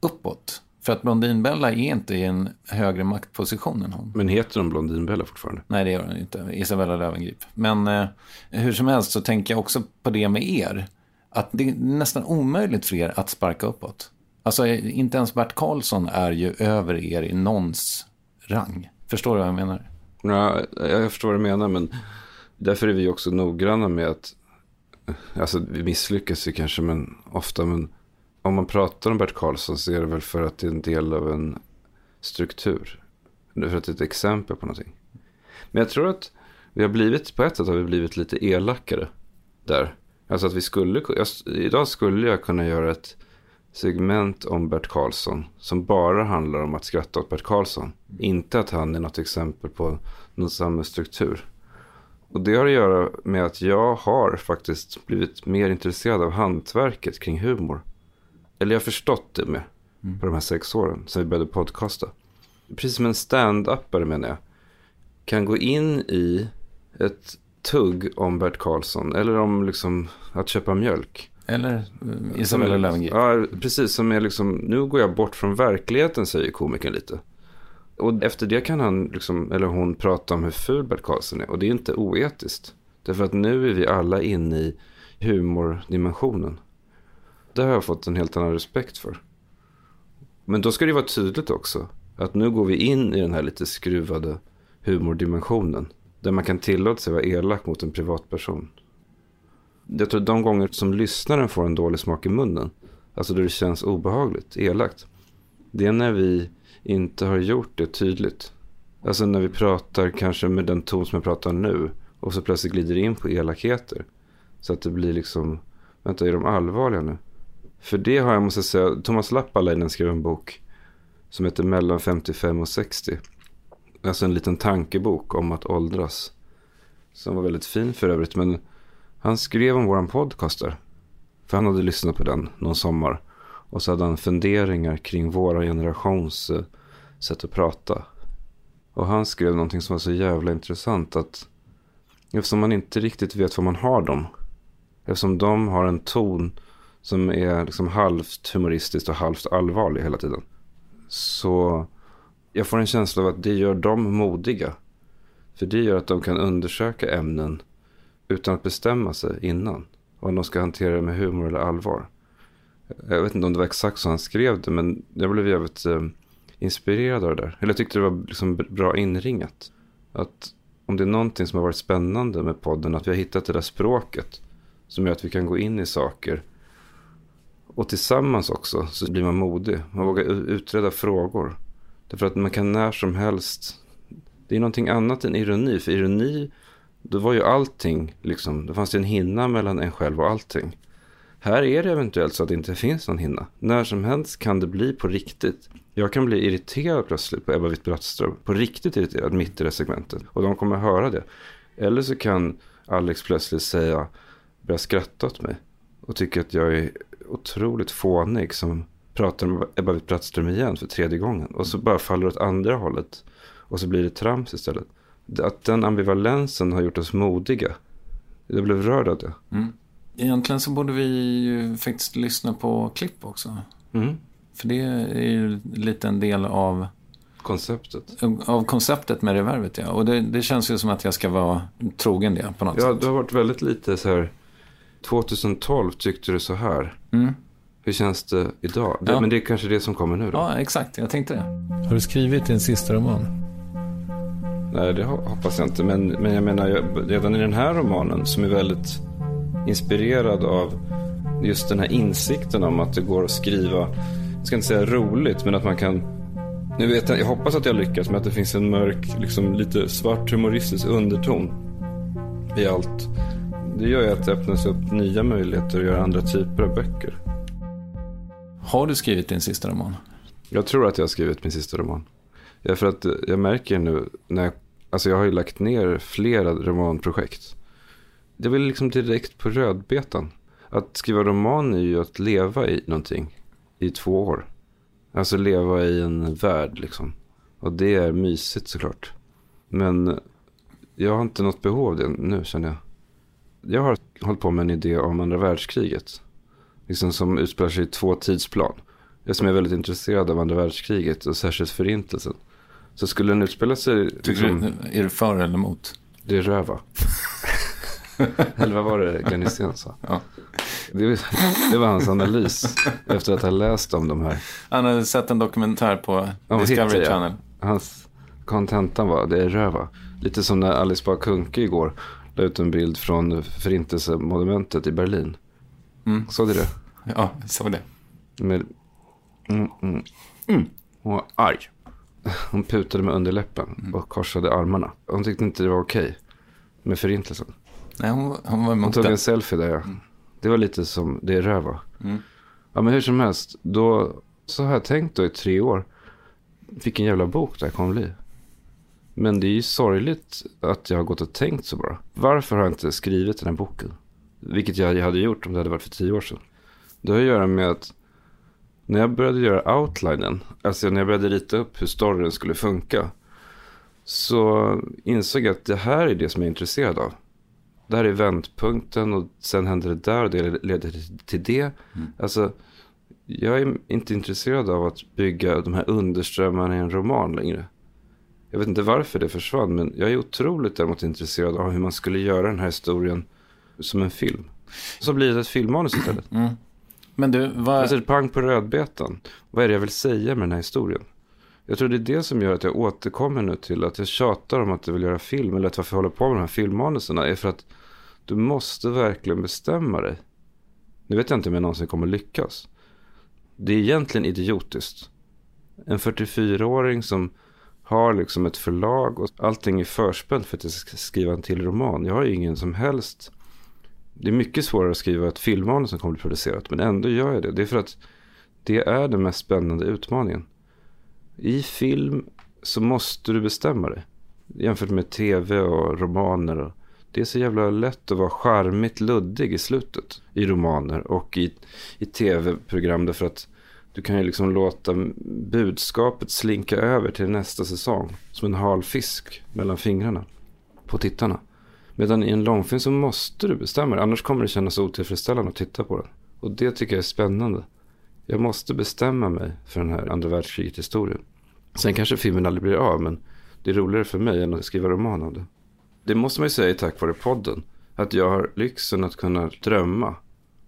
uppåt. För att Blondinbella är inte i en högre maktposition än hon. Men heter hon Blondinbella fortfarande? Nej, det gör hon inte. Isabella Löwengrip. Men eh, hur som helst så tänker jag också på det med er. Att det är nästan omöjligt för er att sparka uppåt. Alltså, inte ens Bert Karlsson är ju över er i någons rang. Förstår du vad jag menar? Ja, jag förstår vad du menar, men Därför är vi också noggranna med att, alltså vi misslyckas ju kanske men ofta, men om man pratar om Bert Karlsson så är det väl för att det är en del av en struktur. För att det är ett exempel på någonting. Men jag tror att vi har blivit, på ett sätt har vi blivit lite elakare där. Alltså att vi skulle, idag skulle jag kunna göra ett segment om Bert Karlsson som bara handlar om att skratta åt Bert Karlsson. Inte att han är något exempel på någon samhällsstruktur. Och det har att göra med att jag har faktiskt blivit mer intresserad av hantverket kring humor. Eller jag har förstått det med. på de här sex åren sen vi började podcasta. Precis som en stand-upare menar jag. Kan gå in i ett tugg om Bert Karlsson eller om liksom att köpa mjölk. Eller uh, Isabella Löwengrip. Ja, precis. Som är liksom, nu går jag bort från verkligheten säger komikern lite. Och efter det kan han, liksom, eller hon, prata om hur ful Bert Karlsson är. Och det är inte oetiskt. Därför att nu är vi alla inne i humordimensionen. Det har jag fått en helt annan respekt för. Men då ska det vara tydligt också. Att nu går vi in i den här lite skruvade humordimensionen. Där man kan tillåta sig vara elak mot en privatperson. Jag tror de gånger som lyssnaren får en dålig smak i munnen. Alltså då det känns obehagligt, elakt. Det är när vi inte har gjort det tydligt. Alltså när vi pratar kanske med den ton som jag pratar nu. Och så plötsligt glider in på elakheter. Så att det blir liksom, vänta är de allvarliga nu? För det har jag måste säga, Thomas Lappalainen skrev en bok som heter Mellan 55 och 60. Alltså en liten tankebok om att åldras. Som var väldigt fin för övrigt. Men han skrev om våran podcast där. För han hade lyssnat på den någon sommar. Och så hade han funderingar kring våra generations eh, sätt att prata. Och han skrev någonting som var så jävla intressant. Att eftersom man inte riktigt vet var man har dem. Eftersom de har en ton som är liksom halvt humoristiskt och halvt allvarlig hela tiden. Så jag får en känsla av att det gör dem modiga. För det gör att de kan undersöka ämnen utan att bestämma sig innan. Om de ska hantera det med humor eller allvar. Jag vet inte om det var exakt så han skrev det, men jag blev jävligt eh, inspirerad av det där. Eller jag tyckte det var liksom bra inringat. Att om det är någonting som har varit spännande med podden, att vi har hittat det där språket som gör att vi kan gå in i saker. Och tillsammans också så blir man modig. Man vågar utreda frågor. Därför att man kan när som helst. Det är någonting annat än ironi. För ironi, då var ju allting, liksom, det fanns ju en hinna mellan en själv och allting. Här är det eventuellt så att det inte finns någon hinna. När som helst kan det bli på riktigt. Jag kan bli irriterad plötsligt på Ebba Witt-Brattström. På riktigt irriterad mitt i det segmentet. Och de kommer höra det. Eller så kan Alex plötsligt säga, börja skratta åt mig. Och tycka att jag är otroligt fånig som pratar med Ebba Witt-Brattström igen för tredje gången. Och så bara faller åt andra hållet. Och så blir det trams istället. Att den ambivalensen har gjort oss modiga. Jag blev rörd av det. Mm. Egentligen så borde vi ju faktiskt lyssna på klipp också. Mm. För det är ju lite en del av konceptet. Av konceptet med revervet, ja. Och det, det, känns ju som att jag ska vara trogen det på något ja, sätt. Ja, det har varit väldigt lite så här. 2012 tyckte du så här. Mm. Hur känns det idag? Det, Ja. Men det är kanske det som kommer nu då? Ja, exakt. Jag tänkte det. Har du skrivit din sista roman? Nej, det ho- hoppas jag inte. Men, men jag menar, jag, redan i den här romanen som är väldigt inspirerad av just den här insikten om att det går att skriva, jag ska inte säga roligt, men att man kan nu vet jag, jag hoppas att jag lyckas med att det finns en mörk, liksom lite svart humoristisk underton i allt. Det gör ju att det öppnas upp nya möjligheter att göra andra typer av böcker. Har du skrivit din sista roman? Jag tror att jag har skrivit min sista roman. Ja, för att jag märker nu när jag, alltså jag har ju lagt ner flera romanprojekt. Är väl liksom direkt på rödbetan. Att skriva roman är ju att leva i någonting i två år. Alltså leva i en värld liksom. Och det är mysigt såklart. Men jag har inte något behov av det nu känner jag. Jag har hållit på med en idé om andra världskriget. Liksom som utspelar sig i två tidsplan. Jag som är väldigt intresserad av andra världskriget och särskilt förintelsen. Så skulle den utspela sig... Liksom, du, är du för eller emot? det är röva. *laughs* Eller vad var det Glenn Hysén sa? Ja. Det, det var hans analys efter att ha läst om de här. Han hade sett en dokumentär på Ja, Discovery Hitler. Channel. Hans kontentan var, det är röva. Lite som när Alice Bah Kuhnke igår la ut en bild från förintelsemonumentet i Berlin. Mm. Såg du det? Ja, så var det. Med, mm, mm, mm. Hon var arg. Hon putade med underläppen och korsade armarna. Hon tyckte inte det var okej med förintelsen. Nej, hon, hon var Hon emot tog det. en selfie där ja. Det var lite som, det röva. Mm. Ja men hur som helst, då, så har jag tänkt då i tre år. Vilken jävla bok det här kommer bli. Men det är ju sorgligt att jag har gått och tänkt så bara. Varför har jag inte skrivit den här boken? Vilket jag hade gjort om det hade varit för tio år sedan. Det har att göra med att när jag började göra outlinen, alltså när jag började rita upp hur storyn skulle funka, så insåg jag att det här är det som jag är intresserad av. Det här är vändpunkten och sen händer det där och det leder till det. Mm. Alltså, jag är inte intresserad av att bygga de här underströmmarna i en roman längre. Jag vet inte varför det försvann, men jag är otroligt däremot intresserad av hur man skulle göra den här historien som en film. Så blir det ett filmmanus istället. Mm. Men du, vad... Alltså, pang på rödbetan. Vad är det jag vill säga med den här historien? Jag tror det är det som gör att jag återkommer nu till att jag tjatar om att jag vill göra film. Eller att varför jag håller på med de här filmmanuserna. Är för att du måste verkligen bestämma dig. Nu vet jag inte om jag någonsin kommer lyckas. Det är egentligen idiotiskt. En 44-åring som har liksom ett förlag och allting är förspänt för att jag ska skriva en till roman. Jag har ju ingen som helst... Det är mycket svårare att skriva ett filmmanus som kommer bli producerat. Men ändå gör jag det. Det är för att det är den mest spännande utmaningen. I film så måste du bestämma dig. Jämfört med tv och romaner. Och det är så jävla lätt att vara charmigt luddig i slutet. I romaner och i, i tv-program. Därför att du kan ju liksom låta budskapet slinka över till nästa säsong. Som en hal fisk mellan fingrarna på tittarna. Medan i en långfilm så måste du bestämma dig. Annars kommer det kännas otillfredsställande att titta på den. Och det tycker jag är spännande. Jag måste bestämma mig för den här andra världskriget historien. Sen kanske filmen aldrig blir av, men det är roligare för mig än att skriva roman om det. Det måste man ju säga tack vare podden. Att jag har lyxen att kunna drömma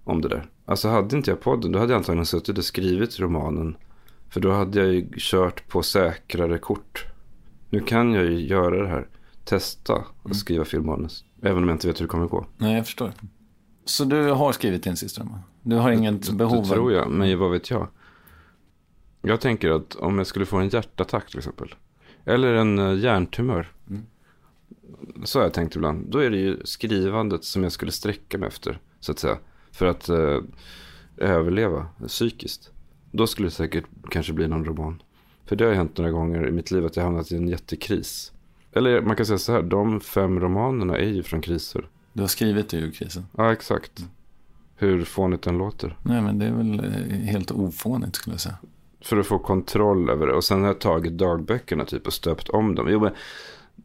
om det där. Alltså hade inte jag podden, då hade jag antagligen suttit och skrivit romanen. För då hade jag ju kört på säkrare kort. Nu kan jag ju göra det här. Testa att mm. skriva filmmanus. Även om jag inte vet hur det kommer gå. Nej, jag förstår. Så du har skrivit din sista roman? Du har inget det, behov? Det tror jag, men vad vet jag. Jag tänker att om jag skulle få en hjärtattack till exempel. Eller en uh, hjärntumör. Mm. Så har jag tänkt ibland. Då är det ju skrivandet som jag skulle sträcka mig efter. Så att säga. För att uh, överleva psykiskt. Då skulle det säkert kanske bli någon roman. För det har hänt några gånger i mitt liv att jag hamnat i en jättekris. Eller man kan säga så här, de fem romanerna är ju från kriser. Du har skrivit det ur krisen. Ja, exakt. Mm. Hur fånigt den låter. Nej, men det är väl eh, helt ofånigt skulle jag säga. För att få kontroll över det. Och sen har jag tagit dagböckerna typ och stöpt om dem. Jo, men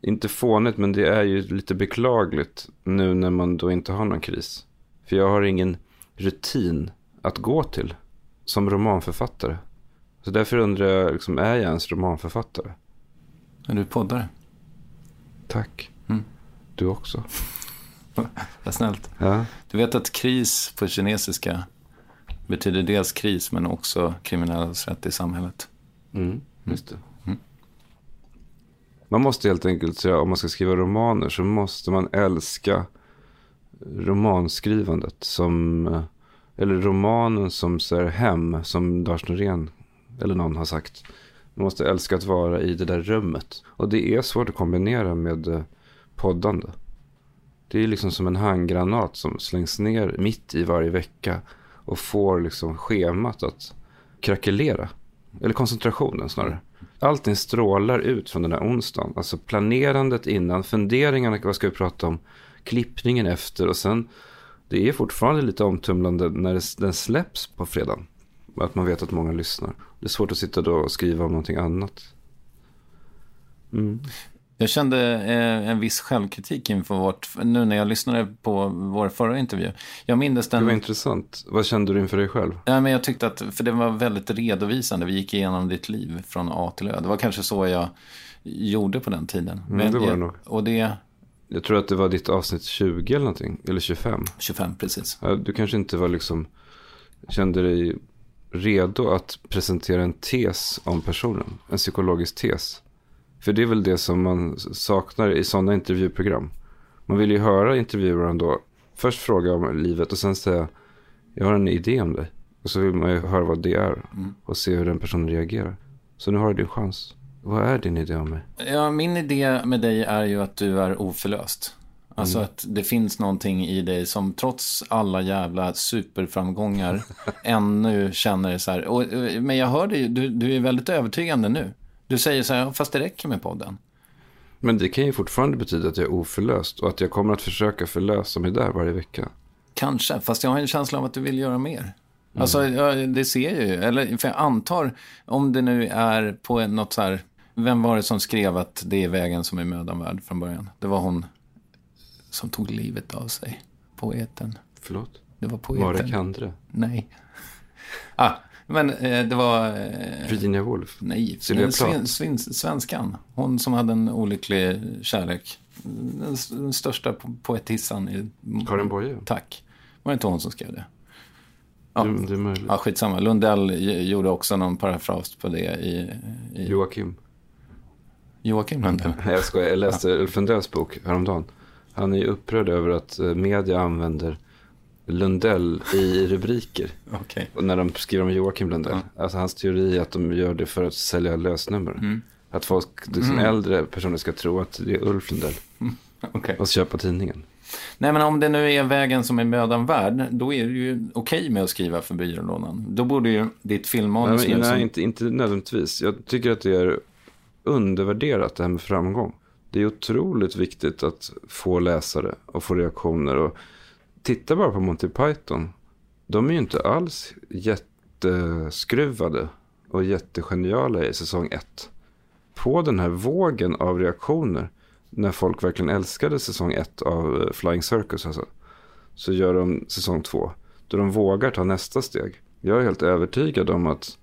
inte fånigt, men det är ju lite beklagligt nu när man då inte har någon kris. För jag har ingen rutin att gå till som romanförfattare. Så därför undrar jag, liksom, är jag ens romanförfattare? Är du poddare? Tack. Mm. Du också. *laughs* Vad snällt. Ja. Du vet att kris på kinesiska betyder dels kris men också kriminellas rätt i samhället. Mm, just det. Mm. Man måste helt enkelt säga, om man ska skriva romaner så måste man älska romanskrivandet som, eller romanen som ser hem, som Lars Norén eller någon har sagt. Man måste älska att vara i det där rummet. Och det är svårt att kombinera med eh, poddande. Det är liksom som en handgranat som slängs ner mitt i varje vecka och får liksom schemat att krackelera. Eller koncentrationen snarare. Allting strålar ut från den här onsdagen. Alltså planerandet innan, funderingarna, vad ska vi prata om, klippningen efter och sen det är fortfarande lite omtumlande när den släpps på fredagen. Att man vet att många lyssnar. Det är svårt att sitta då och skriva om någonting annat. Mm. Jag kände eh, en viss självkritik inför vårt, nu när jag lyssnade på vår förra intervju. Jag minns den... Det var intressant. Vad kände du inför dig själv? Ja, men jag tyckte att, för det var väldigt redovisande. Vi gick igenom ditt liv från A till Ö. Det var kanske så jag gjorde på den tiden. Mm, men det var det nog. Och det... Jag tror att det var ditt avsnitt 20 eller någonting. Eller 25. 25, precis. Du kanske inte var liksom, kände dig redo att presentera en tes om personen. En psykologisk tes. För det är väl det som man saknar i sådana intervjuprogram. Man vill ju höra intervjuaren då först fråga om livet och sen säga jag har en idé om dig. Och så vill man ju höra vad det är mm. och se hur den personen reagerar. Så nu har du din chans. Vad är din idé om mig? Ja, min idé med dig är ju att du är oförlöst. Alltså mm. att det finns någonting i dig som trots alla jävla superframgångar *laughs* ännu känner så här. Och, men jag hör dig, du, du är väldigt övertygande nu. Du säger så här, fast det räcker med podden. Men det kan ju fortfarande betyda att jag är oförlöst och att jag kommer att försöka förlösa mig där varje vecka. Kanske, fast jag har en känsla av att du vill göra mer. Alltså, ja, det ser jag ju. Eller, för jag antar, om det nu är på något så här... Vem var det som skrev att det är vägen som är mödan värd från början? Det var hon som tog livet av sig. Poeten. Förlåt? Det var poeten. Var det Kandre? Nej. *laughs* Ah, men eh, det var... Eh, Virginia Woolf? nej, Sylvia Plath? sven, svenskan. Hon som hade en olycklig kärlek. Den, den största po- poetissan i... Karin Boye? Tack. Var det inte hon som skrev det? Ja, Det, det är möjligt. ja skitsamma. Lundell gjorde också någon parafras på det i... i Joakim? Joakim Lundell. Nej, jag skojar. Jag läste Ulf Lundells bok häromdagen. Han är ju upprörd över att eh, media använder Lundell i rubriker. *laughs* Okej. Och när de skriver om Joakim Lundell. Alltså hans teori är att de gör det för att sälja lösnummer. Mm. Att folk, liksom äldre personer ska tro att det är Ulf Lundell. *laughs* Okej. Och köpa tidningen. Nej, men om det nu är vägen som är mödan värd, då är det ju okej med att skriva för byrålådan. Då borde ju ditt Nej, filmmanus nu nej som... inte, inte nödvändigtvis. Jag tycker att det är undervärderat det här med framgång. Det är otroligt viktigt att få läsare och få reaktioner. Och titta bara på Monty Python. De är ju inte alls jätteskruvade och jättegeniala i säsong ett. På den här vågen av reaktioner, när folk verkligen älskade säsong ett av eh, Flying Circus, alltså, så gör de säsong två. Då de vågar ta nästa steg. Jag är helt övertygad om att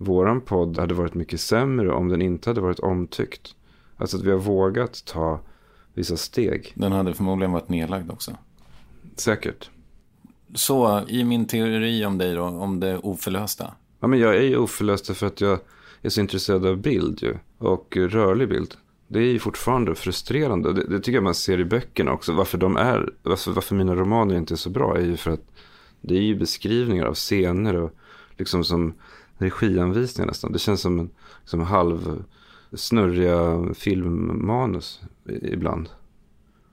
våran podd hade varit mycket sämre om den inte hade varit omtyckt. Alltså att vi har vågat ta vissa steg. Den hade förmodligen varit nedlagd också. Säkert. Så, i min teori om dig då, om det oförlösta. Ja, men jag är ju oförlöst för att jag är så intresserad av bild ju. Och rörlig bild. Det är ju fortfarande frustrerande. Det, det tycker jag man ser i böckerna också. Varför, de är, varför, varför mina romaner inte är så bra är ju för att det är ju beskrivningar av scener och liksom som regianvisningar nästan. Det känns som en som halv snurriga filmmanus ibland.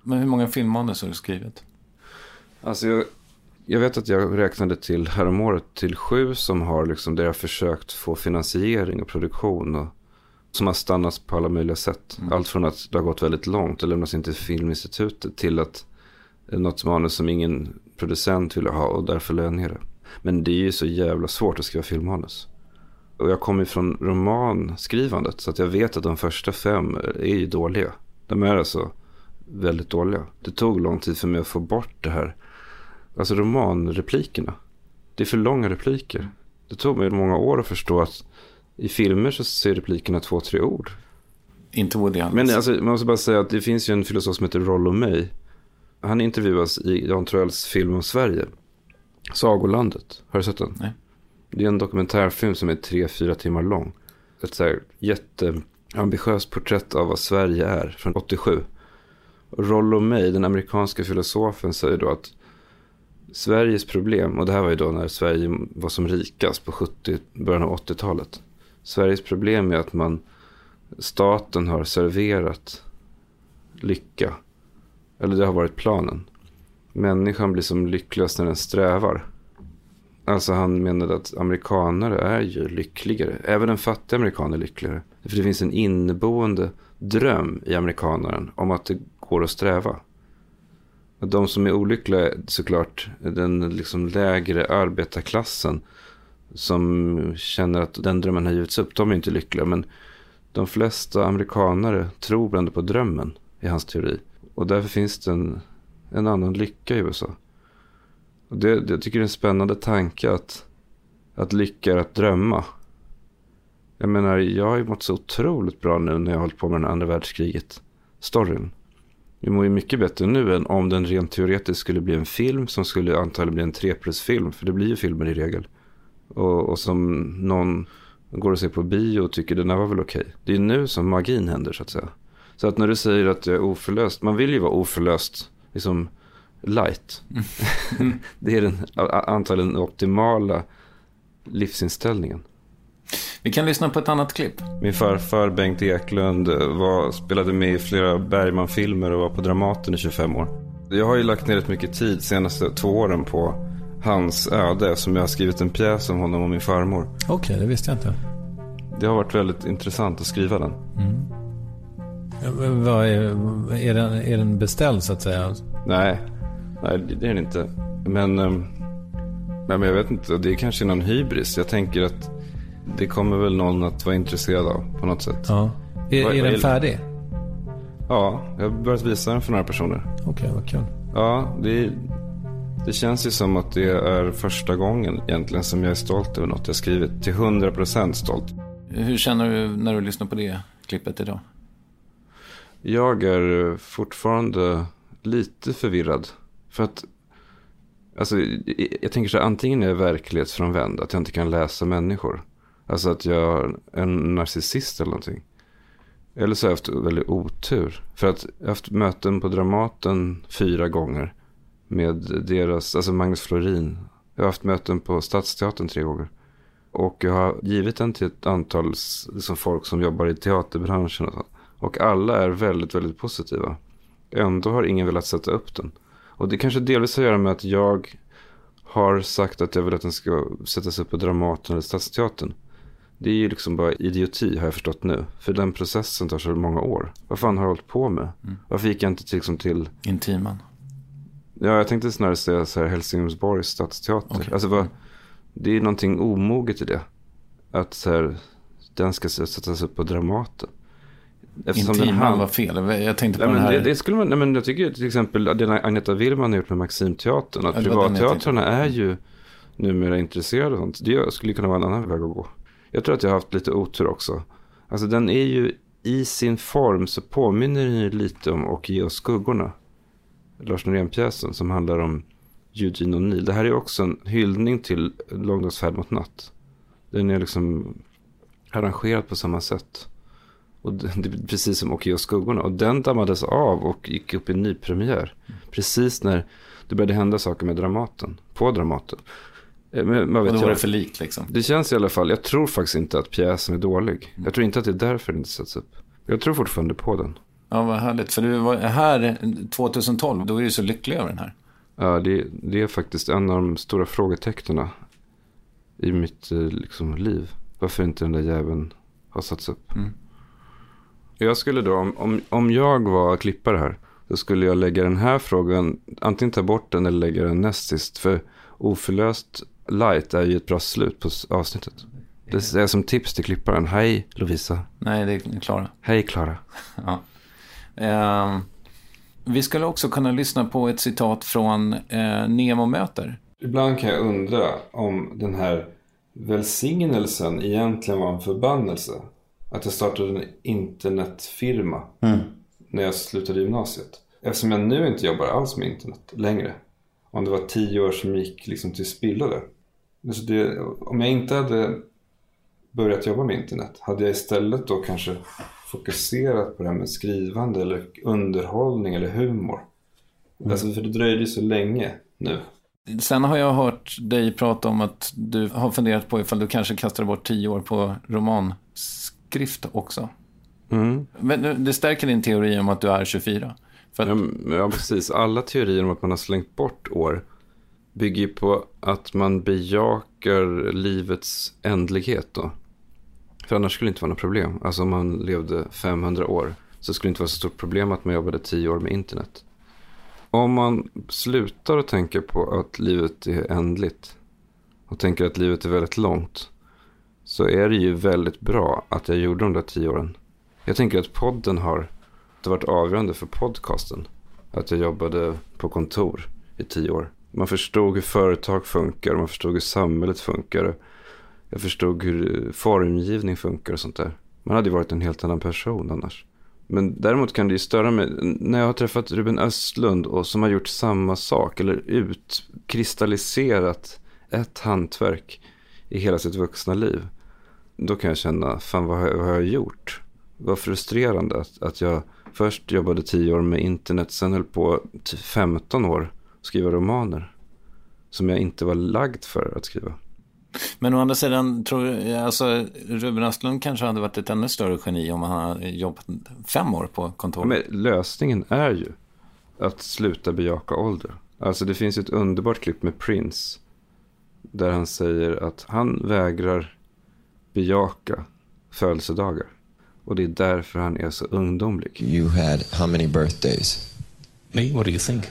Men hur många filmmanus har du skrivit? Alltså jag, jag vet att jag räknade till häromåret till sju som har liksom, där jag försökt få finansiering och produktion. Och, som har stannat på alla möjliga sätt. Allt från att det har gått väldigt långt och lämnats in till Filminstitutet till att något manus som ingen producent ville ha och därför la jag ner det. Men det är ju så jävla svårt att skriva filmmanus. Och jag kommer från romanskrivandet så att jag vet att de första fem är ju dåliga. De är alltså väldigt dåliga. Det tog lång tid för mig att få bort det här. Alltså romanreplikerna. Det är för långa repliker. Det tog mig många år att förstå att i filmer så ser replikerna två, tre ord. Inte Woody Allen. Men alltså, man måste bara säga att det finns ju en filosof som heter Rollo May. Han intervjuas i Jan Troells film om Sverige. Sagolandet. Har du sett den? Nej. Det är en dokumentärfilm som är tre, fyra timmar lång. Ett så här jätteambitiöst porträtt av vad Sverige är från 87. Rollo May, den amerikanska filosofen, säger då att Sveriges problem, och det här var ju då när Sverige var som rikast på 70, början av 80-talet. Sveriges problem är att man, staten har serverat lycka. Eller det har varit planen. Människan blir som lyckligast när den strävar. Alltså han menade att amerikanare är ju lyckligare. Även en fattig amerikan är lyckligare. För det finns en inneboende dröm i amerikanaren om att det går att sträva. De som är olyckliga är såklart den liksom lägre arbetarklassen som känner att den drömmen har givits upp. De är inte lyckliga men de flesta amerikanare tror ändå på drömmen i hans teori. Och därför finns det en, en annan lycka i USA. Och det, det, jag tycker det är en spännande tanke att, att lycka är att drömma. Jag menar, jag har ju mått så otroligt bra nu när jag har hållit på med den andra världskriget-storyn. Vi mår ju mycket bättre nu än om den rent teoretiskt skulle bli en film som skulle antagligen bli en 3 plus film. För det blir ju filmer i regel. Och, och som någon går och ser på bio och tycker den här var väl okej. Det är ju nu som magin händer så att säga. Så att när du säger att jag är oförlöst, man vill ju vara oförlöst, liksom light. *laughs* det är den antagligen den optimala livsinställningen. Vi kan lyssna på ett annat klipp. Min farfar Bengt Eklund var, spelade med i flera Bergman-filmer och var på Dramaten i 25 år. Jag har ju lagt ner rätt mycket tid de senaste två åren på hans öde som jag har skrivit en pjäs om honom och min farmor. Okej, det visste jag inte. Det har varit väldigt intressant att skriva den. Men Vad är, är, den, är den beställd så att säga? Nej, nej det är den inte. Men ehm, men jag vet inte, det är kanske någon hybris. Jag tänker att det kommer väl någon att vara intresserad av på något sätt. Ja. Är, Vad- är vad den färdig? Ja, jag har börjat visa den för några personer. Okej, vad kul. Ja, det, det känns ju som att det är första gången egentligen som jag är stolt över något jag skrivit. Till 100% stolt. Hur känner du när du lyssnar på det klippet idag? Jag är fortfarande lite förvirrad. För att, alltså, jag tänker så här, antingen är jag verklighetsfrånvänd, att jag inte kan läsa människor. Alltså att jag är en narcissist eller någonting. Eller så har jag haft väldigt otur. För att jag har haft möten på Dramaten fyra gånger. Med deras, alltså Magnus Florin. Jag har haft möten på Stadsteatern tre gånger. Och jag har givit den till ett antal liksom folk som jobbar i teaterbranschen. Och, och alla är väldigt, väldigt positiva. Ändå har ingen velat sätta upp den. Och det kanske delvis har att göra med att jag har sagt att jag vill att den ska sättas upp på Dramaten eller Stadsteatern. Det är ju liksom bara idioti har jag förstått nu. För den processen tar så många år. Vad fan har jag hållit på med? Varför gick jag inte till, liksom till Intiman. Ja, jag tänkte snarare säga så här Helsingborgs stadsteater. Alltså vad, det är någonting omoget i det. Att så här, den ska sättas upp på Dramaten. Intiman var fel. Jag tänkte på Nej, den här. det, det skulle man, nej, men jag tycker till exempel det Agneta Willman har gjort med Maximteatern. Att Ja, den privatteatrarna är ju numera intresserade av sånt. Det skulle kunna vara en annan väg att gå. Jag tror att jag har haft lite otur också. Alltså den är ju i sin form så påminner den ju lite om Och ge oss skuggorna. Lars Norén-pjäsen som handlar om Eugene O'Neill. Det här är också en hyllning till Långdagsfärd mot natt. Den är liksom arrangerad på samma sätt. Och det, precis som Och ge oss skuggorna. Och den dammades av och gick upp i nypremiär. Precis när det började hända saker med Dramaten. På Dramaten. Eh, Men, man vet Och då var det för likt liksom. det känns i alla fall, jag tror faktiskt inte att pjäsen är dålig. Jag tror inte att det är därför den inte sätts upp. Jag tror fortfarande på den. Ja, vad härligt. För du var här 2012, då är du så lycklig över den här. Ja, det, det är faktiskt en av de stora frågetecknen i mitt eh, liksom, liv. Varför inte den där jäveln har satts upp. Jag skulle då, om, om, jag var klippare här, så skulle jag lägga den här frågan, antingen ta bort den eller lägga den näst sist. För oförlöst light är ju ett bra slut på avsnittet. Det är som tips till klipparen. Hej Lovisa. Nej, det är Klara. Hej Klara. *laughs* Ja. Ehm, vi skulle också kunna lyssna på ett citat från eh, Nemo möter. Ibland kan jag undra om den här välsignelsen egentligen var en förbannelse. Att jag startade en internetfirma när jag slutade gymnasiet. Eftersom jag nu inte jobbar alls med internet längre. Om det var tio år som gick liksom till spillo där. Så det, om jag inte hade börjat jobba med internet hade jag istället då kanske fokuserat på det här med skrivande eller underhållning eller humor. Alltså för det dröjde ju så länge nu. Sen har jag hört dig prata om att du har funderat på ifall du kanske kastade bort tio år på romanskrift också. Mm. Men det stärker din teori om att du är 24. För att, Ja, ja, precis. Alla teorier om att man har slängt bort år bygger ju på att man bejakar livets ändlighet då. För annars skulle det inte vara något problem. Alltså om man levde 500 år så skulle det inte vara så stort problem att man jobbade 10 år med internet. Om man slutar att tänka på att livet är ändligt och tänker att livet är väldigt långt så är det ju väldigt bra att jag gjorde de där tio åren. Jag tänker att podden har det varit avgörande för podcasten. Att jag jobbade på kontor i tio år. Man förstod hur företag funkar, man förstod hur samhället funkar. Jag förstod hur formgivning funkar och sånt där. Man hade ju varit en helt annan person annars. Men däremot kan det ju störa mig när jag har träffat Ruben Östlund och som har gjort samma sak eller utkristalliserat ett hantverk i hela sitt vuxna liv. Då kan jag känna, fan vad har, vad har jag gjort? Vad frustrerande att, att jag först jobbade tio år med internet, sen höll på till 15 år att skriva romaner. Som jag inte var lagd för att skriva. men å andra sidan, tror jag, alltså, Ruben Östlund kanske hade varit ett ännu större geni om han hade jobbat fem år på kontor. Men lösningen är ju att sluta bejaka ålder. Alltså det finns ett underbart klipp med Prince. Där han säger att han vägrar bejaka födelsedagar. Och det är därför han är så ungdomlig. You had how many birthdays? Me? What do you think?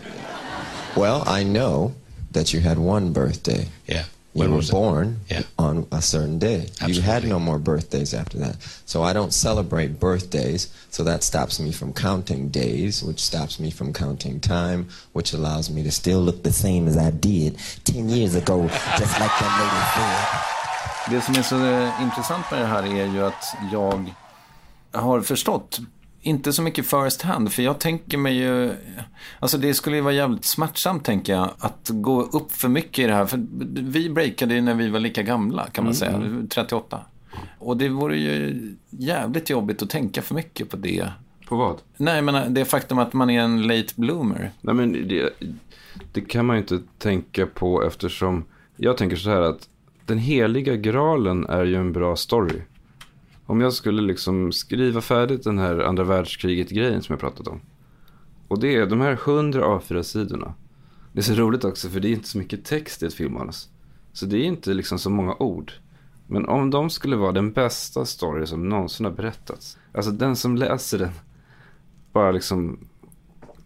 Well, I know that you had one birthday. Yeah. You were born Yeah. on a certain day. Absolutely. You had no more birthdays after that. So I don't celebrate birthdays, so that stops me from counting days, which stops me from counting time, which allows me to still look the same as I did 10 years ago, just like that lady said. Det som är så eh, intressant med det här är ju att jag har förstått, inte så mycket first hand, för jag tänker mig ju, alltså det skulle ju vara jävligt smärtsamt tänker jag, att gå upp för mycket i det här, för vi breakade ju när vi var lika gamla kan man säga, 38. Och det vore ju jävligt jobbigt att tänka för mycket på det. På vad? Nej, men det faktum att man är en late bloomer. Nej, men det, det kan man ju inte tänka på eftersom jag tänker så här att den heliga graalen är ju en bra story. Om jag skulle liksom skriva färdigt den här andra världskriget-grejen som jag pratat om. Och det är de här 100 A4-sidorna. Det är så roligt också för det är inte så mycket text i ett filmmanus. Så det är inte liksom så många ord. Men om de skulle vara den bästa story som någonsin har berättats. Alltså den som läser den bara liksom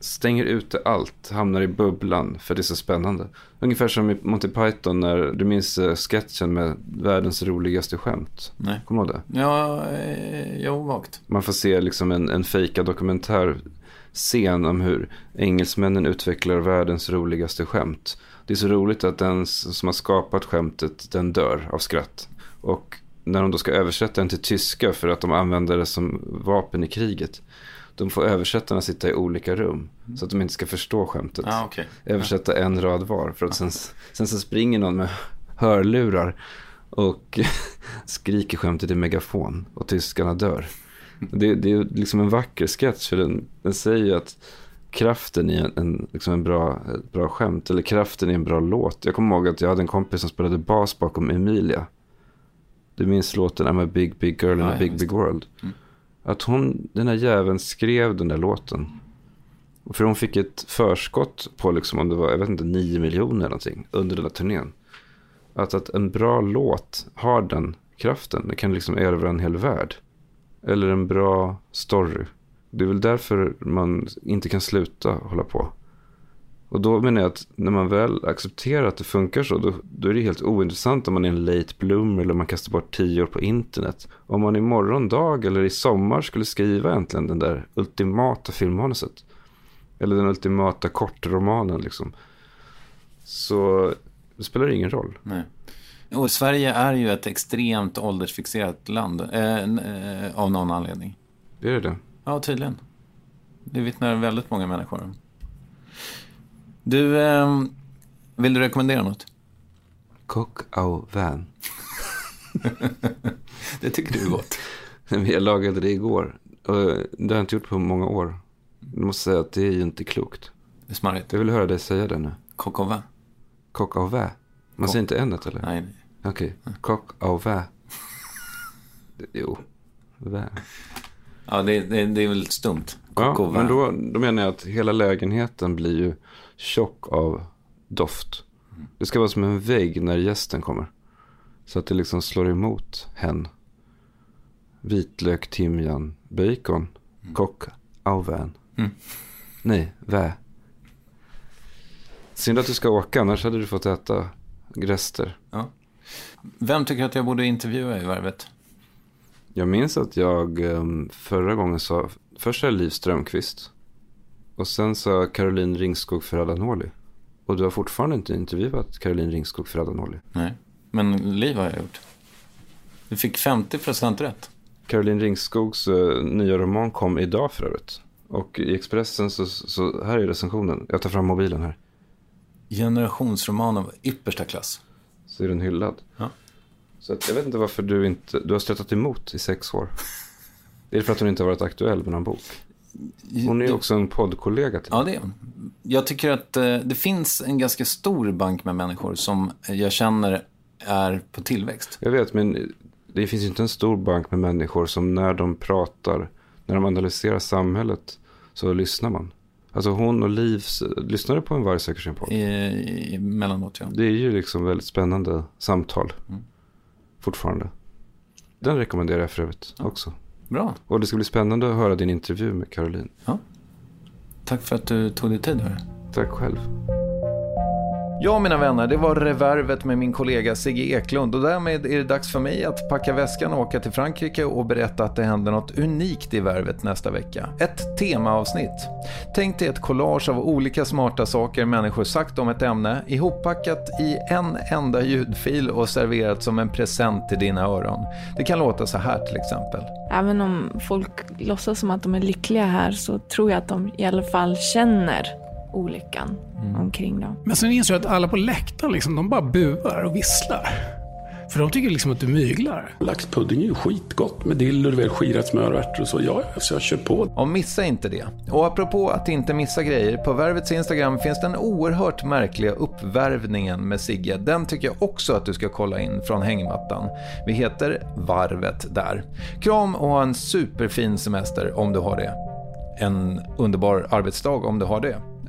stänger ute allt, hamnar i bubblan för det är så spännande. Ungefär som i Monty Python när du minns eh, sketchen med världens roligaste skämt. Nej. Kommer du ihåg det? Ja, eh, jo, vagt. Man får se liksom en, en fejkad dokumentär scen om hur engelsmännen utvecklar världens roligaste skämt. Det är så roligt att den som har skapat skämtet, den dör av skratt. Och när de då ska översätta den till tyska för att de använder det som vapen i kriget. De får översättarna sitta i olika rum. Så att de inte ska förstå skämtet. Ah, okej. Översätta en rad var. För att sen, sen så springer någon med hörlurar. Och *laughs* skriker skämtet i megafon. Och tyskarna dör. Det, det är liksom en vacker sketch. För den, den säger ju att kraften i en, en, liksom en bra, bra skämt. Eller kraften i en bra låt. Jag kommer ihåg att jag hade en kompis som spelade bas bakom Emilia. Du minns låten I'm a big big girl in a big big world. Mm. Att hon, den här jäveln skrev den där låten. För hon fick ett förskott på liksom om det var, jag vet inte, 9 miljoner eller någonting under den där turnén. Att, att en bra låt har den kraften. Den kan liksom erövra en hel värld. Eller en bra story. Det är väl därför man inte kan sluta hålla på. Och då menar jag att när man väl accepterar att det funkar så, då, då är det helt ointressant om man är en late bloomer eller om man kastar bort tio år på internet. Om man imorgon dag eller i sommar skulle skriva äntligen den där ultimata filmmanuset. Eller den ultimata kortromanen liksom. Så det spelar ingen roll. Nej. Och Sverige är ju ett extremt åldersfixerat land eh, eh, av någon anledning. Det är det. Ja, tydligen. Det vittnar väldigt många människor om. Du, eh, vill du rekommendera något? Cock au vin. *laughs* det tycker du är gott. *laughs* Jag lagade det igår. Det har jag inte gjort på många år. Jag måste säga att det är ju inte klokt. Det är smarrigt. Jag vill höra dig säga det nu. Coq au vin. Coq au vin. Man Coq- säger inte änet eller? Nej. Okej. Coq au vin. Jo. Vin. Ja, det, det, det är väl stumt. Au Ja, vin. men då, då menar jag att hela lägenheten blir ju tjock av doft. Det ska vara som en vägg när gästen kommer. Så att det liksom slår emot hen. Vitlök, timjan, bacon, kock, au vin. Mm. Nej, vä. Synd att du ska åka, annars hade du fått äta rester. Ja. Vem tycker att jag borde intervjua i Värvet? Jag minns att jag em, förra gången sa, först är Liv Strömqvist. Och sen sa Caroline Ringskog Ferrada Norli. Och du har fortfarande inte intervjuat Caroline Ringskog Ferrada Norli. Nej, men Liv har jag gjort. Du fick 50% rätt. Caroline Ringskogs eh, nya roman kom idag för övrigt. Och i Expressen så, så här är recensionen. Jag tar fram mobilen här. Generationsroman av yppersta klass. Så är den hyllad. Ja. Så att jag vet inte varför du inte, du har stöttat emot i sex år. *laughs* Det är för att hon inte har varit aktuell med någon bok. Hon är ju också en poddkollega till Ja, det är hon. Jag tycker att eh, det finns en ganska stor bank med människor som jag känner är på tillväxt. Jag vet, men det finns ju inte en stor bank med människor som när de pratar, när de analyserar samhället, så lyssnar man. Alltså hon och Liv, lyssnar du på en varg söker sin podd? Emellanåt, ja. Det är ju liksom väldigt spännande samtal. Mm. Fortfarande. Den rekommenderar jag för övrigt också. Bra. Och det ska bli spännande att höra din intervju med Caroline. Tack för att du tog dig tid. Hör. Tack själv. Ja, mina vänner, det var revervet med min kollega Sigge Eklund och därmed är det dags för mig att packa väskan och åka till Frankrike och berätta att det händer något unikt i värvet nästa vecka. Ett temaavsnitt. Tänk dig ett collage av olika smarta saker människor sagt om ett ämne, ihoppackat i en enda ljudfil och serverat som en present till dina öron. Det kan låta så här till exempel. Även om folk låtsas som att de är lyckliga här så tror jag att de i alla fall känner olyckan mm. omkring dem. Men sen inser jag att alla på läktaren liksom, de bara buar och visslar. För de tycker liksom att du myglar. Laxpudding är ju skitgott med dill och skirat smör och ärtor och så. Ja, så jag kör på. Och missa inte det. Och apropå att inte missa grejer, på Värvets Instagram finns den oerhört märkliga uppvärvningen med Sigge. Den tycker jag också att du ska kolla in från hängmattan. Vi heter Varvet där. Kram och ha en superfin semester om du har det. En underbar arbetsdag om du har det